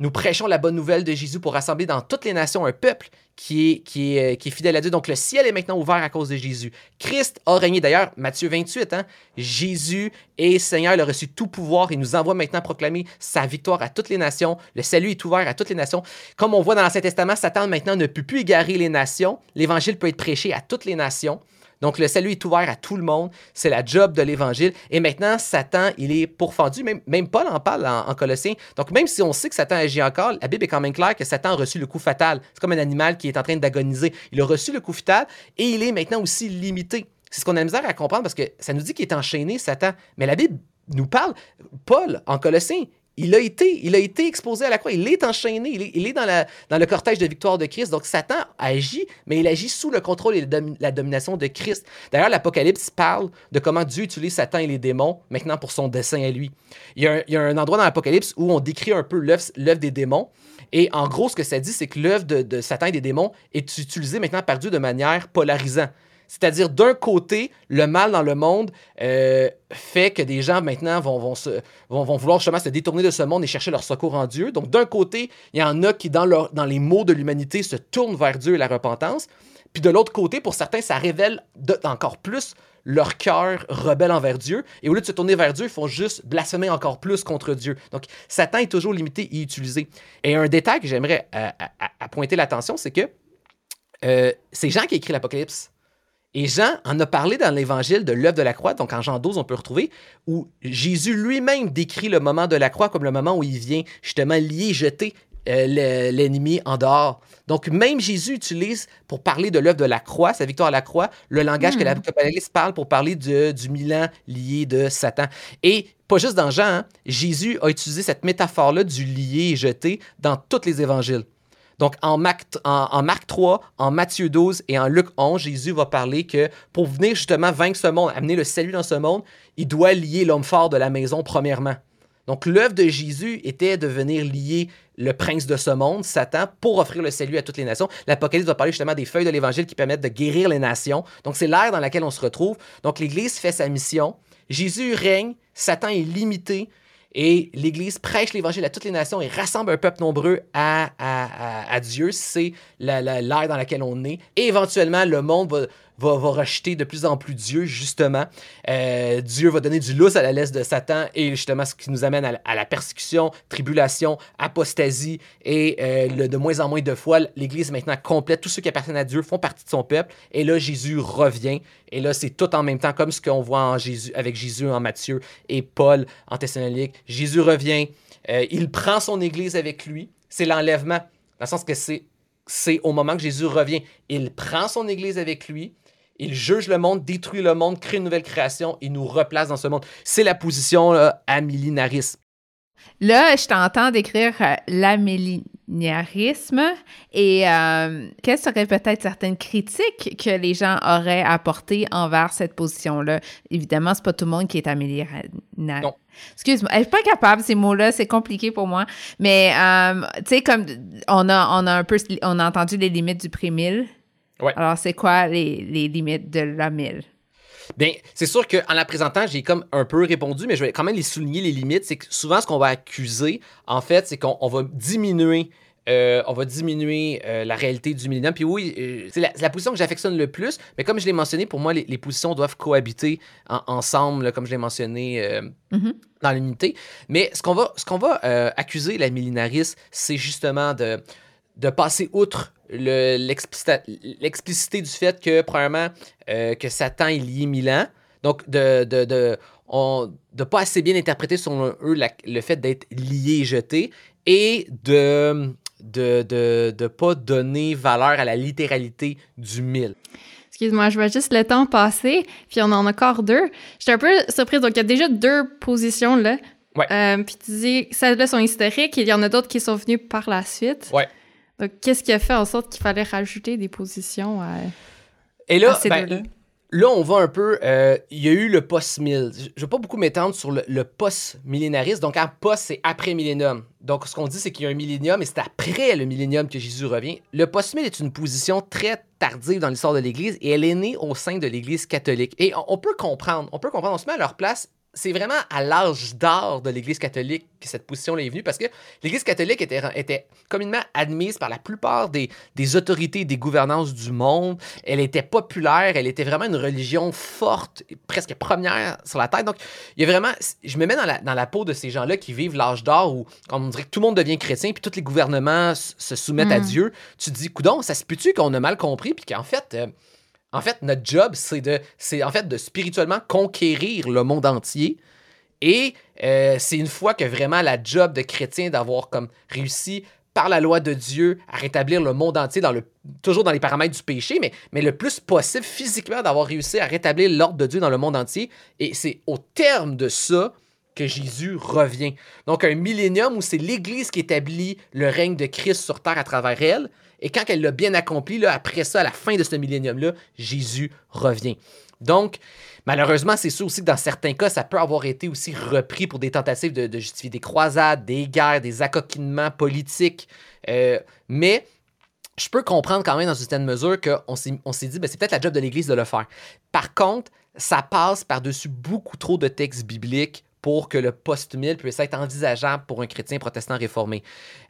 Nous prêchons la bonne nouvelle de Jésus pour rassembler dans toutes les nations un peuple qui est, est fidèle à Dieu. Donc le ciel est maintenant ouvert à cause de Jésus. Christ a régné. D'ailleurs, Matthieu 28, hein, Jésus est Seigneur, il a reçu tout pouvoir et nous envoie maintenant proclamer sa victoire à toutes les nations. Le salut est ouvert à toutes les nations. Comme on voit dans l'Ancien Testament, Satan maintenant ne peut plus égarer les nations. L'évangile peut être prêché à toutes les nations. Donc, le salut est ouvert à tout le monde. C'est la job de l'Évangile. Et maintenant, Satan, il est pourfendu. Même, Paul en parle en, en Colossiens. Donc, même si on sait que Satan agit encore, la Bible est quand même claire que Satan a reçu le coup fatal. C'est comme un animal qui est en train d'agoniser. Il a reçu le coup fatal et il est maintenant aussi limité. C'est ce qu'on a misère à comprendre parce que ça nous dit qu'il est enchaîné, Satan. Mais la Bible nous parle, Paul, en Colossiens, il a été, exposé à la croix, il est enchaîné, il est, dans, le cortège de victoire de Christ. Donc Satan agit, mais il agit sous le contrôle et la domination de Christ. D'ailleurs, l'Apocalypse parle de comment Dieu utilise Satan et les démons maintenant pour son dessein à lui. Il y a un, il y a un endroit dans l'Apocalypse où on décrit un peu l'œuvre des démons. Et en gros, ce que ça dit, c'est que l'œuvre de, de Satan et des démons est utilisée maintenant par Dieu de manière polarisante. C'est-à-dire, d'un côté, le mal dans le monde euh, fait que des gens maintenant vont, vouloir justement se détourner de ce monde et chercher leur secours en Dieu. Donc, d'un côté, il y en a qui, dans, leur, dans les maux de l'humanité, se tournent vers Dieu et la repentance. Puis de l'autre côté, pour certains, ça révèle encore plus leur cœur rebelle envers Dieu. Et au lieu de se tourner vers Dieu, ils font juste blasphémer encore plus contre Dieu. Donc, Satan est toujours limité et utilisé. Et un détail que j'aimerais à pointer l'attention, c'est que euh, c'est Jean qui écrit l'Apocalypse. Et Jean en a parlé dans l'évangile de l'œuvre de la croix, donc en Jean 12, on peut retrouver, où Jésus lui-même décrit le moment de la croix comme le moment où il vient justement lier, jeter euh, l'ennemi en dehors. Donc, même Jésus utilise pour parler de l'œuvre de la croix, sa victoire à la croix, le langage que
Hmm.
l'Apocalypse parle pour parler de- du Milan lié de Satan. Et pas juste dans Jean, hein, Jésus a utilisé cette métaphore-là du lié et jeté dans tous les évangiles. Donc, en Marc, en, en Marc 3, en Matthieu 12 et en Luc 11, Jésus va parler que pour venir justement vaincre ce monde, amener le salut dans ce monde, il doit lier l'homme fort de la maison premièrement. Donc, l'œuvre de Jésus était de venir lier le prince de ce monde, Satan, pour offrir le salut à toutes les nations. L'Apocalypse va parler justement des feuilles de l'Évangile qui permettent de guérir les nations. Donc, c'est l'ère dans laquelle on se retrouve. Donc, l'Église fait sa mission. Jésus règne, Satan est limité. Et l'Église prêche l'Évangile à toutes les nations et rassemble un peuple nombreux à, Dieu. C'est l'ère dans laquelle on est. Et éventuellement, le monde va, va, va rejeter de plus en plus Dieu, justement. Euh, Dieu va donner du lousse à la laisse de Satan et justement ce qui nous amène à, la persécution, tribulation, apostasie et euh, le, de moins en moins de fois, l'Église maintenant complète. Tous ceux qui appartiennent à Dieu font partie de son peuple. Et là, Jésus revient. Et là, c'est tout en même temps, comme ce qu'on voit avec Jésus en Matthieu et Paul en Thessalonique. Jésus revient. Euh, il prend son Église avec lui. C'est l'enlèvement. Dans le sens que c'est, c'est au moment que Jésus revient. Il prend son Église avec lui. Il juge le monde, détruit le monde, crée une nouvelle création et nous replace dans ce monde. C'est la position là.
Là, je t'entends décrire euh, l'amillénarisme et euh, quelles seraient peut-être certaines critiques que les gens auraient apportées envers cette position-là? Évidemment, c'est pas tout le monde qui est amillénaire.
Non.
Excuse-moi, je suis pas capable ces mots-là, c'est compliqué pour moi. Mais euh, tu sais, comme on a, on a un peu, on a entendu les limites du pré-mille.
Ouais.
Alors, c'est quoi les, les, limites de la mille?
Bien, c'est sûr qu'en la présentant, j'ai comme un peu répondu, mais je vais quand même les souligner les limites. C'est que souvent, ce qu'on va accuser, en fait, c'est qu'on va diminuer. Euh, on va diminuer euh, la réalité du millénaire. Puis oui, euh, c'est la, la, position que j'affectionne le plus, mais comme je l'ai mentionné, pour moi, les, les positions doivent cohabiter en, ensemble, là, comme je l'ai mentionné
mm
-hmm. dans l'unité. Mais ce qu'on va, ce qu'on va euh, accuser la millénariste, c'est justement de, de passer outre l'explicité du fait que, premièrement, euh, que Satan est lié Milan. Donc, de de, de, on, de pas assez bien interpréter selon eux la, le fait d'être lié et jeté et de de, de, de pas donner valeur à la littéralité du mille.
Excuse-moi, je vois juste le temps passer, puis on en a encore deux. J'étais un peu surprise. Donc, il y a déjà deux positions, là.
Ouais.
Euh, puis tu dis, celles-là sont historiques, il y en a d'autres qui sont venues par la suite.
Ouais.
Donc, qu'est-ce qui a fait en sorte qu'il fallait rajouter des positions à,
Et là,
à ces
ben,
deux-là?
Là, on va un peu. Euh, il y a eu le post-mill. Je ne vais pas beaucoup m'étendre sur le, le post-millénarisme. Donc, en post, c'est après millénium. Donc, ce qu'on dit, c'est qu'il y a un millénium et c'est après le millénium que Jésus revient. Le post-mill est une position très tardive dans l'histoire de l'Église et elle est née au sein de l'Église catholique. Et on, on, peut comprendre, on peut comprendre, on se met à leur place. C'est vraiment à l'âge d'or de l'Église catholique que cette position-là est venue parce que l'Église catholique était, était communément admise par la plupart des, des autorités et des gouvernances du monde. Elle était populaire, elle était vraiment une religion forte, presque première sur la terre. Donc, il y a vraiment. Je me mets dans la, dans la peau de ces gens-là qui vivent l'âge d'or où, comme on dirait que tout le monde devient chrétien puis tous les gouvernements se soumettent à Dieu. Tu te dis, coudon, ça se peut-tu qu'on a mal compris puis qu'en fait. Euh, En fait, notre job, c'est de, spirituellement conquérir le monde entier. Et euh, c'est une fois que vraiment la job de chrétien d'avoir comme réussi par la loi de Dieu à rétablir le monde entier dans le, toujours dans les paramètres du péché, mais, mais le plus possible physiquement d'avoir réussi à rétablir l'ordre de Dieu dans le monde entier. Et c'est au terme de ça que Jésus revient. Donc un millénium où c'est l'Église qui établit le règne de Christ sur terre à travers elle. Et quand elle l'a bien accompli, là, après ça, à la fin de ce millénium-là, Jésus revient. Donc, malheureusement, c'est sûr aussi que dans certains cas, ça peut avoir été aussi repris pour des tentatives de, justifier des croisades, des guerres, des accoquinements politiques. Euh, mais je peux comprendre quand même dans une certaine mesure qu'on s'est, dit, ben, c'est peut-être la job de l'Église de le faire. Par contre, ça passe par-dessus beaucoup trop de textes bibliques pour que le post-1000 puisse être envisageable pour un chrétien protestant réformé.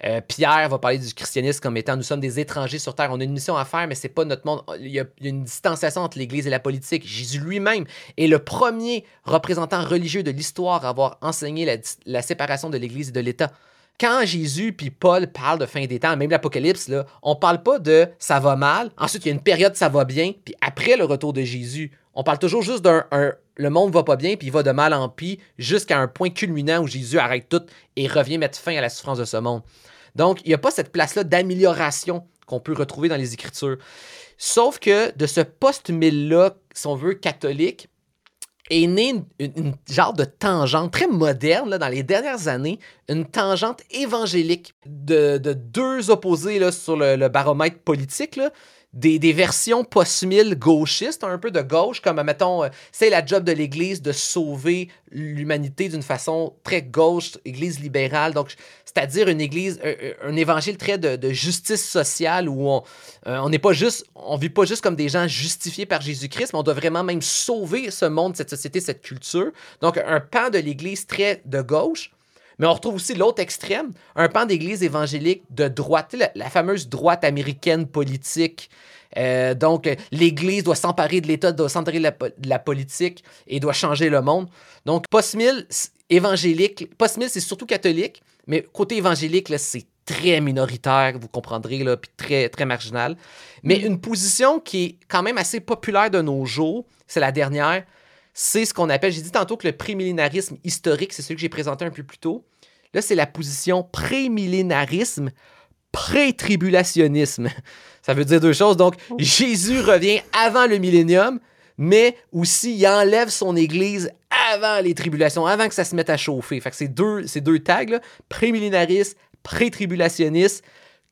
Euh, Pierre va parler du christianisme comme étant nous sommes des étrangers sur terre, on a une mission à faire, mais c'est pas notre monde. Il y, a, une distanciation entre l'Église et la politique. Jésus lui-même est le premier représentant religieux de l'histoire à avoir enseigné la séparation de l'Église et de l'État quand Jésus puis Paul parlent de fin des temps, même l'Apocalypse, là, on parle pas de ça va mal, ensuite il y a une période ça va bien, puis après le retour de Jésus, on parle toujours juste d'un le monde va pas bien, puis il va de mal en pis, jusqu'à un point culminant où Jésus arrête tout et revient mettre fin à la souffrance de ce monde. Donc, il n'y a pas cette place-là d'amélioration qu'on peut retrouver dans les Écritures. Sauf que de ce post-mille-là, si on veut, catholique, est née une, genre de tangente très moderne dans les dernières années, une tangente évangélique de, deux opposés sur le, baromètre politique. Des, versions post-mille gauchistes, un peu de gauche, comme, mettons, euh, c'est la job de l'Église de sauver l'humanité d'une façon très gauche, Église libérale, donc c'est-à-dire une Église, un, évangile très de, justice sociale où on euh, on n'est pas juste, on vit pas juste comme des gens justifiés par Jésus-Christ, mais on doit vraiment même sauver ce monde, cette société, cette culture. Donc un pan de l'Église très de gauche. Mais on retrouve aussi l'autre extrême, un pan d'église évangélique de droite, la, fameuse droite américaine politique. Euh, donc, l'Église doit s'emparer de l'État, doit s'emparer de, la, politique et doit changer le monde. Donc, post-mille, évangélique, post-mille, c'est surtout catholique, mais côté évangélique, c'est très minoritaire, vous comprendrez, là, puis très, très marginal. Mais mm. une position qui est quand même assez populaire de nos jours, c'est la dernière, c'est ce qu'on appelle, j'ai dit tantôt que le prémillénarisme historique, c'est celui que j'ai présenté un peu plus tôt. Là, c'est la position prémillénarisme, pré-tribulationnisme. Ça veut dire deux choses. Donc, oh. Jésus revient avant le millénium, mais aussi il enlève son Église avant les tribulations, avant que ça se mette à chauffer. Fait que c'est deux, ces deux tags, prémillénarisme, pré-tribulationniste,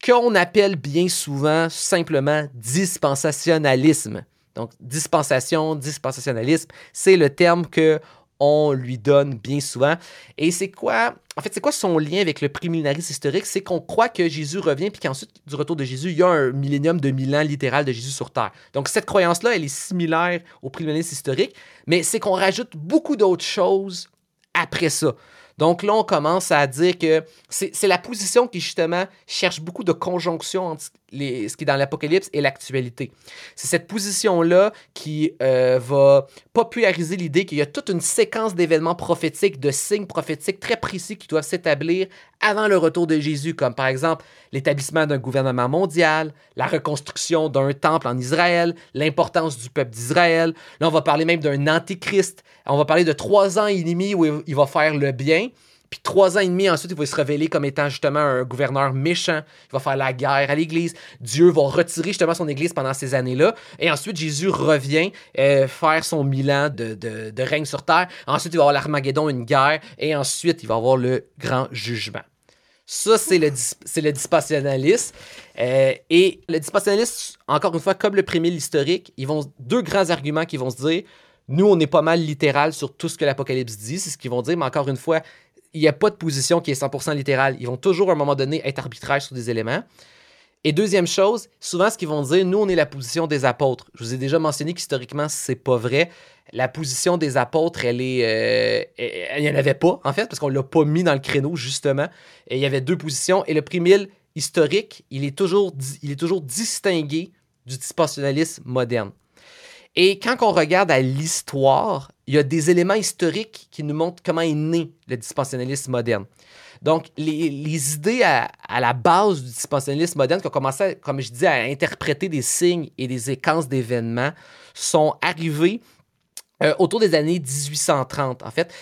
qu'on appelle bien souvent simplement dispensationalisme. Donc, dispensation, dispensationalisme, c'est le terme que on lui donne bien souvent. Et c'est quoi, en fait, c'est quoi son lien avec le prémillénarisme historique? C'est qu'on croit que Jésus revient, puis qu'ensuite, du retour de Jésus, il y a un millénium de mille ans littéral de Jésus sur Terre. Donc, cette croyance-là, elle est similaire au prémillénarisme historique, mais c'est qu'on rajoute beaucoup d'autres choses après ça. Donc là, on commence à dire que c'est la position qui, justement, cherche beaucoup de conjonction entre ce qui est dans l'Apocalypse et l'actualité. C'est cette position-là qui euh, va populariser l'idée qu'il y a toute une séquence d'événements prophétiques, de signes prophétiques très précis qui doivent s'établir avant le retour de Jésus, comme par exemple l'établissement d'un gouvernement mondial, la reconstruction d'un temple en Israël, l'importance du peuple d'Israël. Là, on va parler même d'un antichrist. On va parler de trois ans et demi où il va faire le bien. Puis trois ans et demi ensuite, il va se révéler comme étant justement un gouverneur méchant. Il va faire la guerre à l'Église. Dieu va retirer justement son Église pendant ces années-là. Et ensuite, Jésus revient euh, faire son Milan de, de, règne sur terre. Ensuite, il va avoir l'Armageddon, une guerre. Et ensuite, il va avoir le grand jugement. Ça, c'est le, le dispensationalisme. Euh, et le dispensationalisme, encore une fois, comme le premier historique, ils vont deux grands arguments qui vont se dire. Nous, on est pas mal littéral sur tout ce que l'Apocalypse dit, c'est ce qu'ils vont dire, mais encore une fois, il n'y a pas de position qui est 100% littérale. Ils vont toujours, à un moment donné, être arbitraires sur des éléments. Et deuxième chose, souvent, ce qu'ils vont dire, nous, on est la position des apôtres. Je vous ai déjà mentionné qu'historiquement, c'est pas vrai. La position des apôtres, elle est. Euh, il n'y en avait pas, en fait, parce qu'on ne l'a pas mis dans le créneau, justement. Et il y avait deux positions. Et le primil historique, il est toujours, il est toujours distingué du dispensationalisme moderne. Et quand on regarde à l'histoire, il y a des éléments historiques qui nous montrent comment est né le dispensationalisme moderne. Donc, les, idées à, la base du dispensationnisme moderne qui ont commencé, comme je dis, à interpréter des signes et des séquences d'événements sont arrivées euh, autour des années 1830. En fait,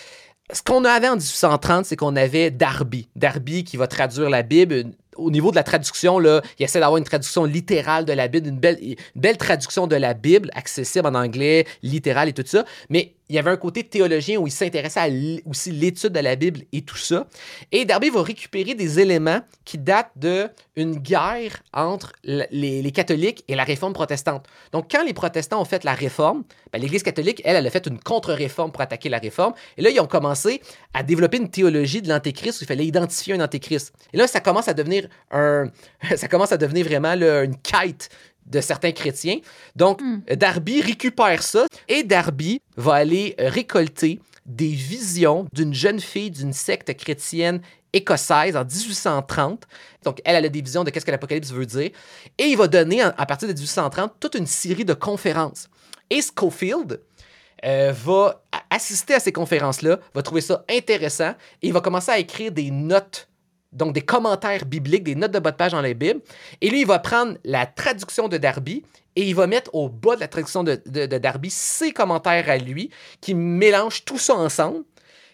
ce qu'on avait en 1830, c'est qu'on avait Darby. Darby qui va traduire la Bible, au niveau de la traduction, là, il essaie d'avoir une traduction littérale de la Bible, une belle, une belle traduction de la Bible, accessible en anglais, littérale et tout ça. Mais il y avait un côté théologien où il s'intéressait à aussi l'étude de la Bible et tout ça. Et Darby va récupérer des éléments qui datent d'une guerre entre les, catholiques et la réforme protestante. Donc, quand les protestants ont fait la réforme, ben, l'Église catholique, elle, elle a fait une contre-réforme pour attaquer la réforme. Et là, ils ont commencé à développer une théologie de l'antéchrist où il fallait identifier un antéchrist. Et là, ça commence à devenir un, [LAUGHS] ça commence à devenir vraiment une quête de certains chrétiens. Donc, mm. Darby récupère ça et Darby va aller récolter des visions d'une jeune fille d'une secte chrétienne écossaise en 1830. Donc, elle, a des visions de qu'est-ce que l'Apocalypse veut dire. Et il va donner, à partir de 1830, toute une série de conférences. Et Schofield euh, va assister à ces conférences-là, va trouver ça intéressant et il va commencer à écrire des notes donc des commentaires bibliques, des notes de bas de page dans la Bible. Et lui, il va prendre la traduction de Darby et il va mettre au bas de la traduction de, Darby ses commentaires à lui qui mélangent tout ça ensemble.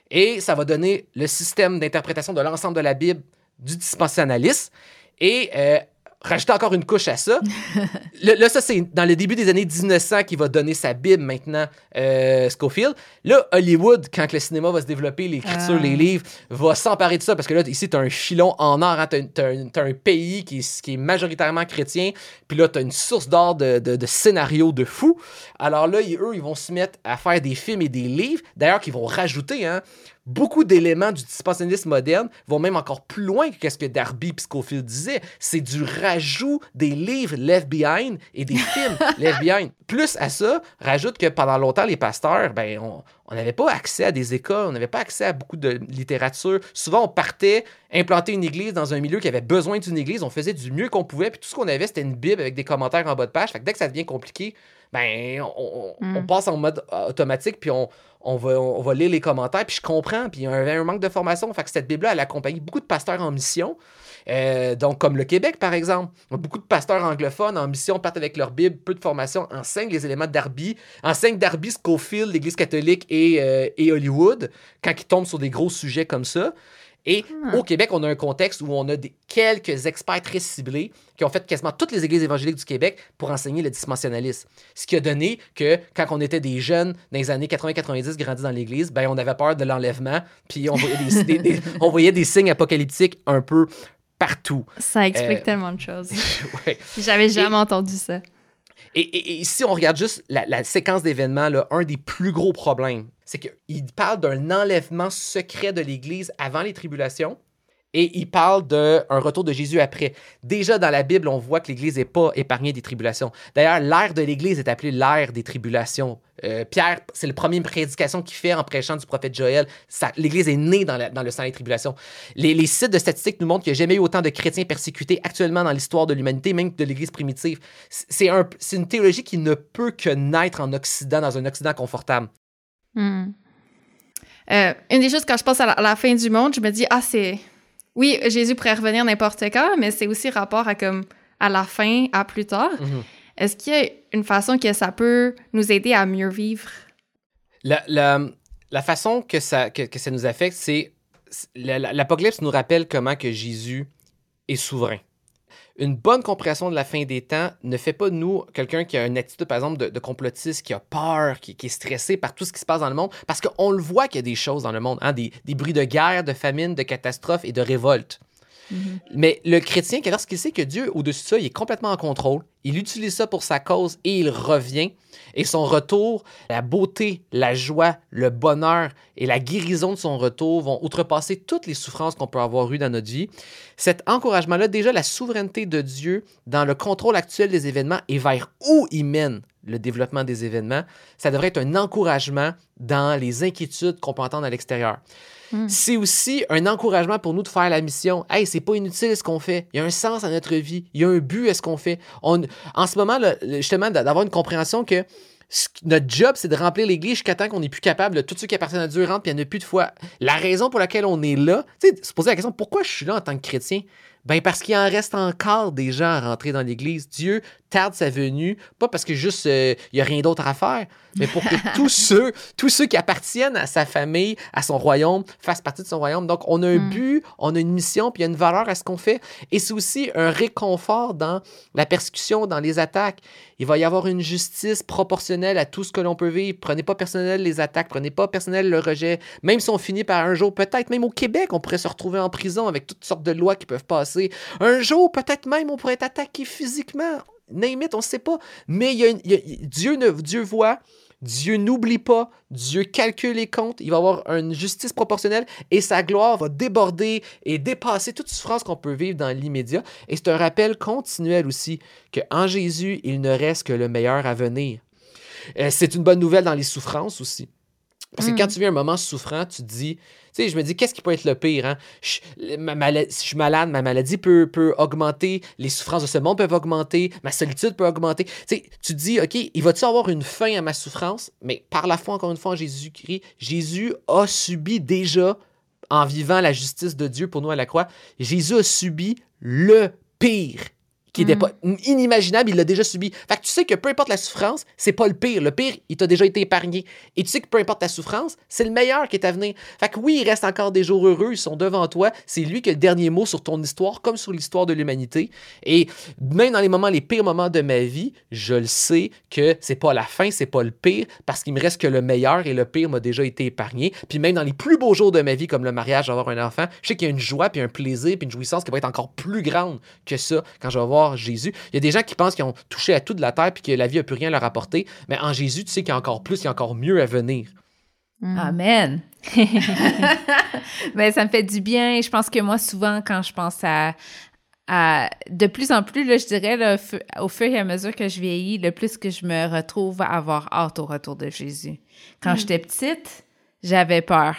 Et ça va donner le système d'interprétation de l'ensemble de la Bible du dispensationalisme. Et euh, rajouter encore une couche à ça. [LAUGHS] là, ça, c'est dans le début des années 1900 qu'il va donner sa Bible maintenant, euh, Schofield. Là, Hollywood, quand le cinéma va se développer, l'écriture, les ah. livres, va s'emparer de ça parce que là, ici, tu as un filon en or. Hein, tu as, un pays qui est, qui est majoritairement chrétien. Puis là, tu as une source d'or de, de, de, scénarios de fou. Alors là, eux, ils vont se mettre à faire des films et des livres. D'ailleurs, qu'ils vont rajouter, hein, beaucoup d'éléments du dispensationnisme moderne vont même encore plus loin que ce que Darby et Scofield disaient. C'est du rajout des livres Left Behind et des [LAUGHS] films Left Behind. Plus à ça, rajoute que pendant longtemps, les pasteurs, ben, on n'avait pas accès à des écoles, on n'avait pas accès à beaucoup de littérature. Souvent, on partait implanter une église dans un milieu qui avait besoin d'une église, on faisait du mieux qu'on pouvait, puis tout ce qu'on avait, c'était une Bible avec des commentaires en bas de page. Fait que dès que ça devient compliqué, ben, on, on mm. passe en mode automatique, puis on, on va, on va lire les commentaires, puis je comprends, puis il y avait un manque de formation. Fait que cette Bible-là, elle accompagne beaucoup de pasteurs en mission. Euh, donc, comme le Québec, par exemple. Beaucoup de pasteurs anglophones en mission partent avec leur Bible, peu de formation, enseignent les éléments de Darby, enseignent Darby, Scofield, l'Église catholique et, euh, et Hollywood, quand ils tombent sur des gros sujets comme ça. Et ah. au Québec, on a un contexte où on a des, quelques experts très ciblés qui ont fait quasiment toutes les églises évangéliques du Québec pour enseigner le dispensionnalisme. Ce qui a donné que quand on était des jeunes dans les années 80-90 grandis dans l'église, ben on avait peur de l'enlèvement, puis on voyait des, [LAUGHS] on voyait des signes apocalyptiques un peu partout.
Ça explique euh, tellement de choses. [LAUGHS] ouais. J'avais jamais entendu ça.
Et, si on regarde juste la, séquence d'événements, un des plus gros problèmes, c'est qu'il parle d'un enlèvement secret de l'Église avant les tribulations et il parle d'un retour de Jésus après. Déjà dans la Bible, on voit que l'Église n'est pas épargnée des tribulations. D'ailleurs, l'ère de l'Église est appelée l'ère des tribulations. Euh, Pierre, c'est la première prédication qu'il fait en prêchant du prophète Joël. L'Église est née dans, dans le sang des tribulations. Les, sites de statistiques nous montrent qu'il n'y a jamais eu autant de chrétiens persécutés actuellement dans l'histoire de l'humanité, même de l'Église primitive. C'est un, une théologie qui ne peut que naître en Occident, dans un Occident confortable.
Hmm. Euh, une des choses, quand je pense à la, fin du monde, je me dis, ah, c'est. Oui, Jésus pourrait revenir n'importe quand, mais c'est aussi rapport à comme à la fin, à plus tard. Mhm. Est-ce qu'il y a une façon que ça peut nous aider à mieux vivre?
La, la, façon que ça, que ça nous affecte, c'est l'Apocalypse nous rappelle comment que Jésus est souverain une bonne compréhension de la fin des temps ne fait pas de nous quelqu'un qui a une attitude, par exemple, de, complotiste, qui a peur, qui, est stressé par tout ce qui se passe dans le monde, parce qu'on le voit qu'il y a des choses dans le monde, hein, des, des bruits de guerre, de famine, de catastrophes et de révolte. Mm-hmm. Mais le chrétien, lorsqu'il sait que Dieu, au-dessus de ça, il est complètement en contrôle, il utilise ça pour sa cause et il revient. Et son retour, la beauté, la joie, le bonheur et la guérison de son retour vont outrepasser toutes les souffrances qu'on peut avoir eues dans notre vie. Cet encouragement-là, déjà la souveraineté de Dieu dans le contrôle actuel des événements et vers où il mène le développement des événements, ça devrait être un encouragement dans les inquiétudes qu'on peut entendre à l'extérieur. Hmm. C'est aussi un encouragement pour nous de faire la mission. Hey, c'est pas inutile ce qu'on fait. Il y a un sens à notre vie. Il y a un but à ce qu'on fait. On, en ce moment, justement, d'avoir une compréhension que notre job, c'est de remplir l'Église jusqu'à temps qu'on n'est plus capable. de Tous ceux qui appartiennent à Dieu rentrent, puis il n'y en a plus de foi. La raison pour laquelle on est là, tu sais, se poser la question pourquoi je suis là en tant que chrétien? Ben parce qu'il en reste encore des gens à rentrer dans l'Église. Dieu tarde sa venue, pas parce que juste euh, il n'y a rien d'autre à faire, mais pour que [LAUGHS] tous ceux, tous ceux qui appartiennent à sa famille, à son royaume, fassent partie de son royaume. Donc on a un
Mm.
but, on a une mission, puis il y a une valeur à ce qu'on fait. Et c'est aussi un réconfort dans la persécution, dans les attaques. Il va y avoir une justice proportionnelle à tout ce que l'on peut vivre. Prenez pas personnel les attaques, prenez pas personnel le rejet. Même si on finit par un jour, peut-être même au Québec, on pourrait se retrouver en prison avec toutes sortes de lois qui peuvent passer. Un jour, peut-être même, on pourrait être attaqué physiquement. Name on ne sait pas. Mais Dieu, ne, Dieu voit, Dieu n'oublie pas, Dieu calcule les comptes, il va avoir une justice proportionnelle et sa gloire va déborder et dépasser toute souffrance qu'on peut vivre dans l'immédiat. Et c'est un rappel continuel aussi qu'en Jésus, il ne reste que le meilleur à venir. Euh, c'est une bonne nouvelle dans les souffrances aussi. Parce que
Mm.
quand tu vis un moment souffrant, tu te dis, tu sais, je me dis, qu'est-ce qui peut être le pire? Hein? Je, ma mala- si je suis malade, ma maladie peut, peut augmenter, les souffrances de ce monde peuvent augmenter, ma solitude peut augmenter. Tu sais, tu te dis, OK, il va-tu avoir une fin à ma souffrance? Mais par la foi, encore une fois, en Jésus-Christ, Jésus a subi déjà, en vivant la justice de Dieu pour nous à la croix, Jésus a subi le pire qui était
Mm.
pas inimaginable, il l'a déjà subi. Fait que tu sais que peu importe la souffrance, c'est pas le pire. Le pire, il t'a déjà été épargné. Et tu sais que peu importe ta souffrance, c'est le meilleur qui est à venir. Fait que oui, il reste encore des jours heureux, ils sont devant toi. C'est lui qui a le dernier mot sur ton histoire, comme sur l'histoire de l'humanité. Et même dans les moments, les pires moments de ma vie, je le sais que c'est pas la fin, c'est pas le pire, parce qu'il me reste que le meilleur et le pire m'a déjà été épargné. Puis même dans les plus beaux jours de ma vie, comme le mariage, avoir un enfant, je sais qu'il y a une joie, puis un plaisir, puis une jouissance qui va être encore plus grande que ça quand je vais voir Jésus. Il y a des gens qui pensent qu'ils ont touché à tout de la terre, puis que la vie n'a plus rien à leur apporter. Mais en Jésus, tu sais qu'il y a encore plus, il y a encore mieux à venir.
Mm.
Amen. Mais [LAUGHS] ça me fait du bien. Je pense que moi, souvent, quand je pense à, à de plus en plus, là, je dirais, là, au fu- au fur et à mesure que je vieillis, le plus que je me retrouve à avoir hâte au retour de Jésus. Quand j'étais petite, j'avais peur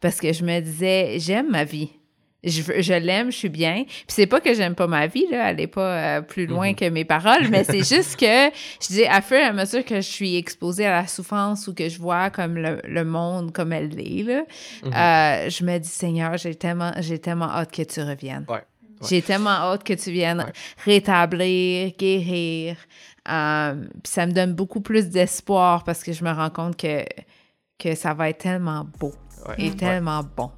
parce que je me disais, j'aime ma vie. Je, l'aime, je suis bien. Puis c'est pas que j'aime pas ma vie, là, elle est pas euh, plus loin
Mhm.
que mes paroles, mais c'est juste que je dis à fur et à mesure que je suis exposée à la souffrance ou que je vois comme le, le monde comme elle l'est, là,
Mhm.
euh, je me dis, Seigneur, j'ai tellement, j'ai tellement hâte que tu reviennes.
Ouais, ouais.
J'ai tellement hâte que tu viennes
Ouais.
rétablir, guérir. Euh, puis ça me donne beaucoup plus d'espoir parce que je me rends compte que, que ça va être tellement beau
Ouais. Ouais.
tellement bon.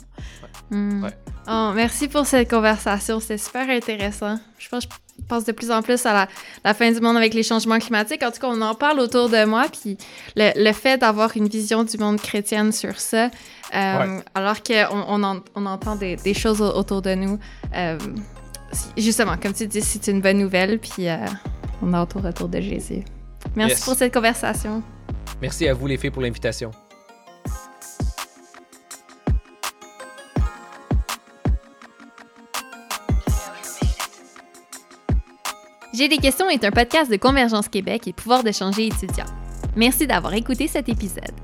Mm.
Ouais.
Oh, merci pour cette conversation. C'était super intéressant. Je pense que je pense de plus en plus à la, la fin du monde avec les changements climatiques. En tout cas, on en parle autour de moi. Puis le, le fait d'avoir une vision du monde chrétienne sur ça, euh, alors qu'on on, en- on entend des, des choses au- autour de nous, euh, justement, comme tu dis, c'est une bonne nouvelle. Puis euh, on a autour autour de Jésus. Merci
Yes.
pour cette conversation.
Merci à vous, les filles, pour l'invitation.
J'ai des questions est un podcast de Convergence Québec et Pouvoir d'échanger étudiants. Merci d'avoir écouté cet épisode.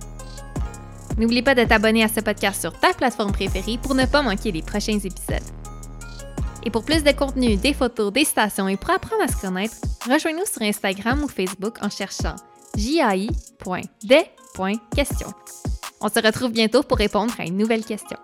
N'oublie pas de t'abonner à ce podcast sur ta plateforme préférée pour ne pas manquer les prochains épisodes. Et pour plus de contenu, des photos, des stations et pour apprendre à se connaître, rejoins-nous sur Instagram ou Facebook en cherchant jai.des.question. On se retrouve bientôt pour répondre à une nouvelle question.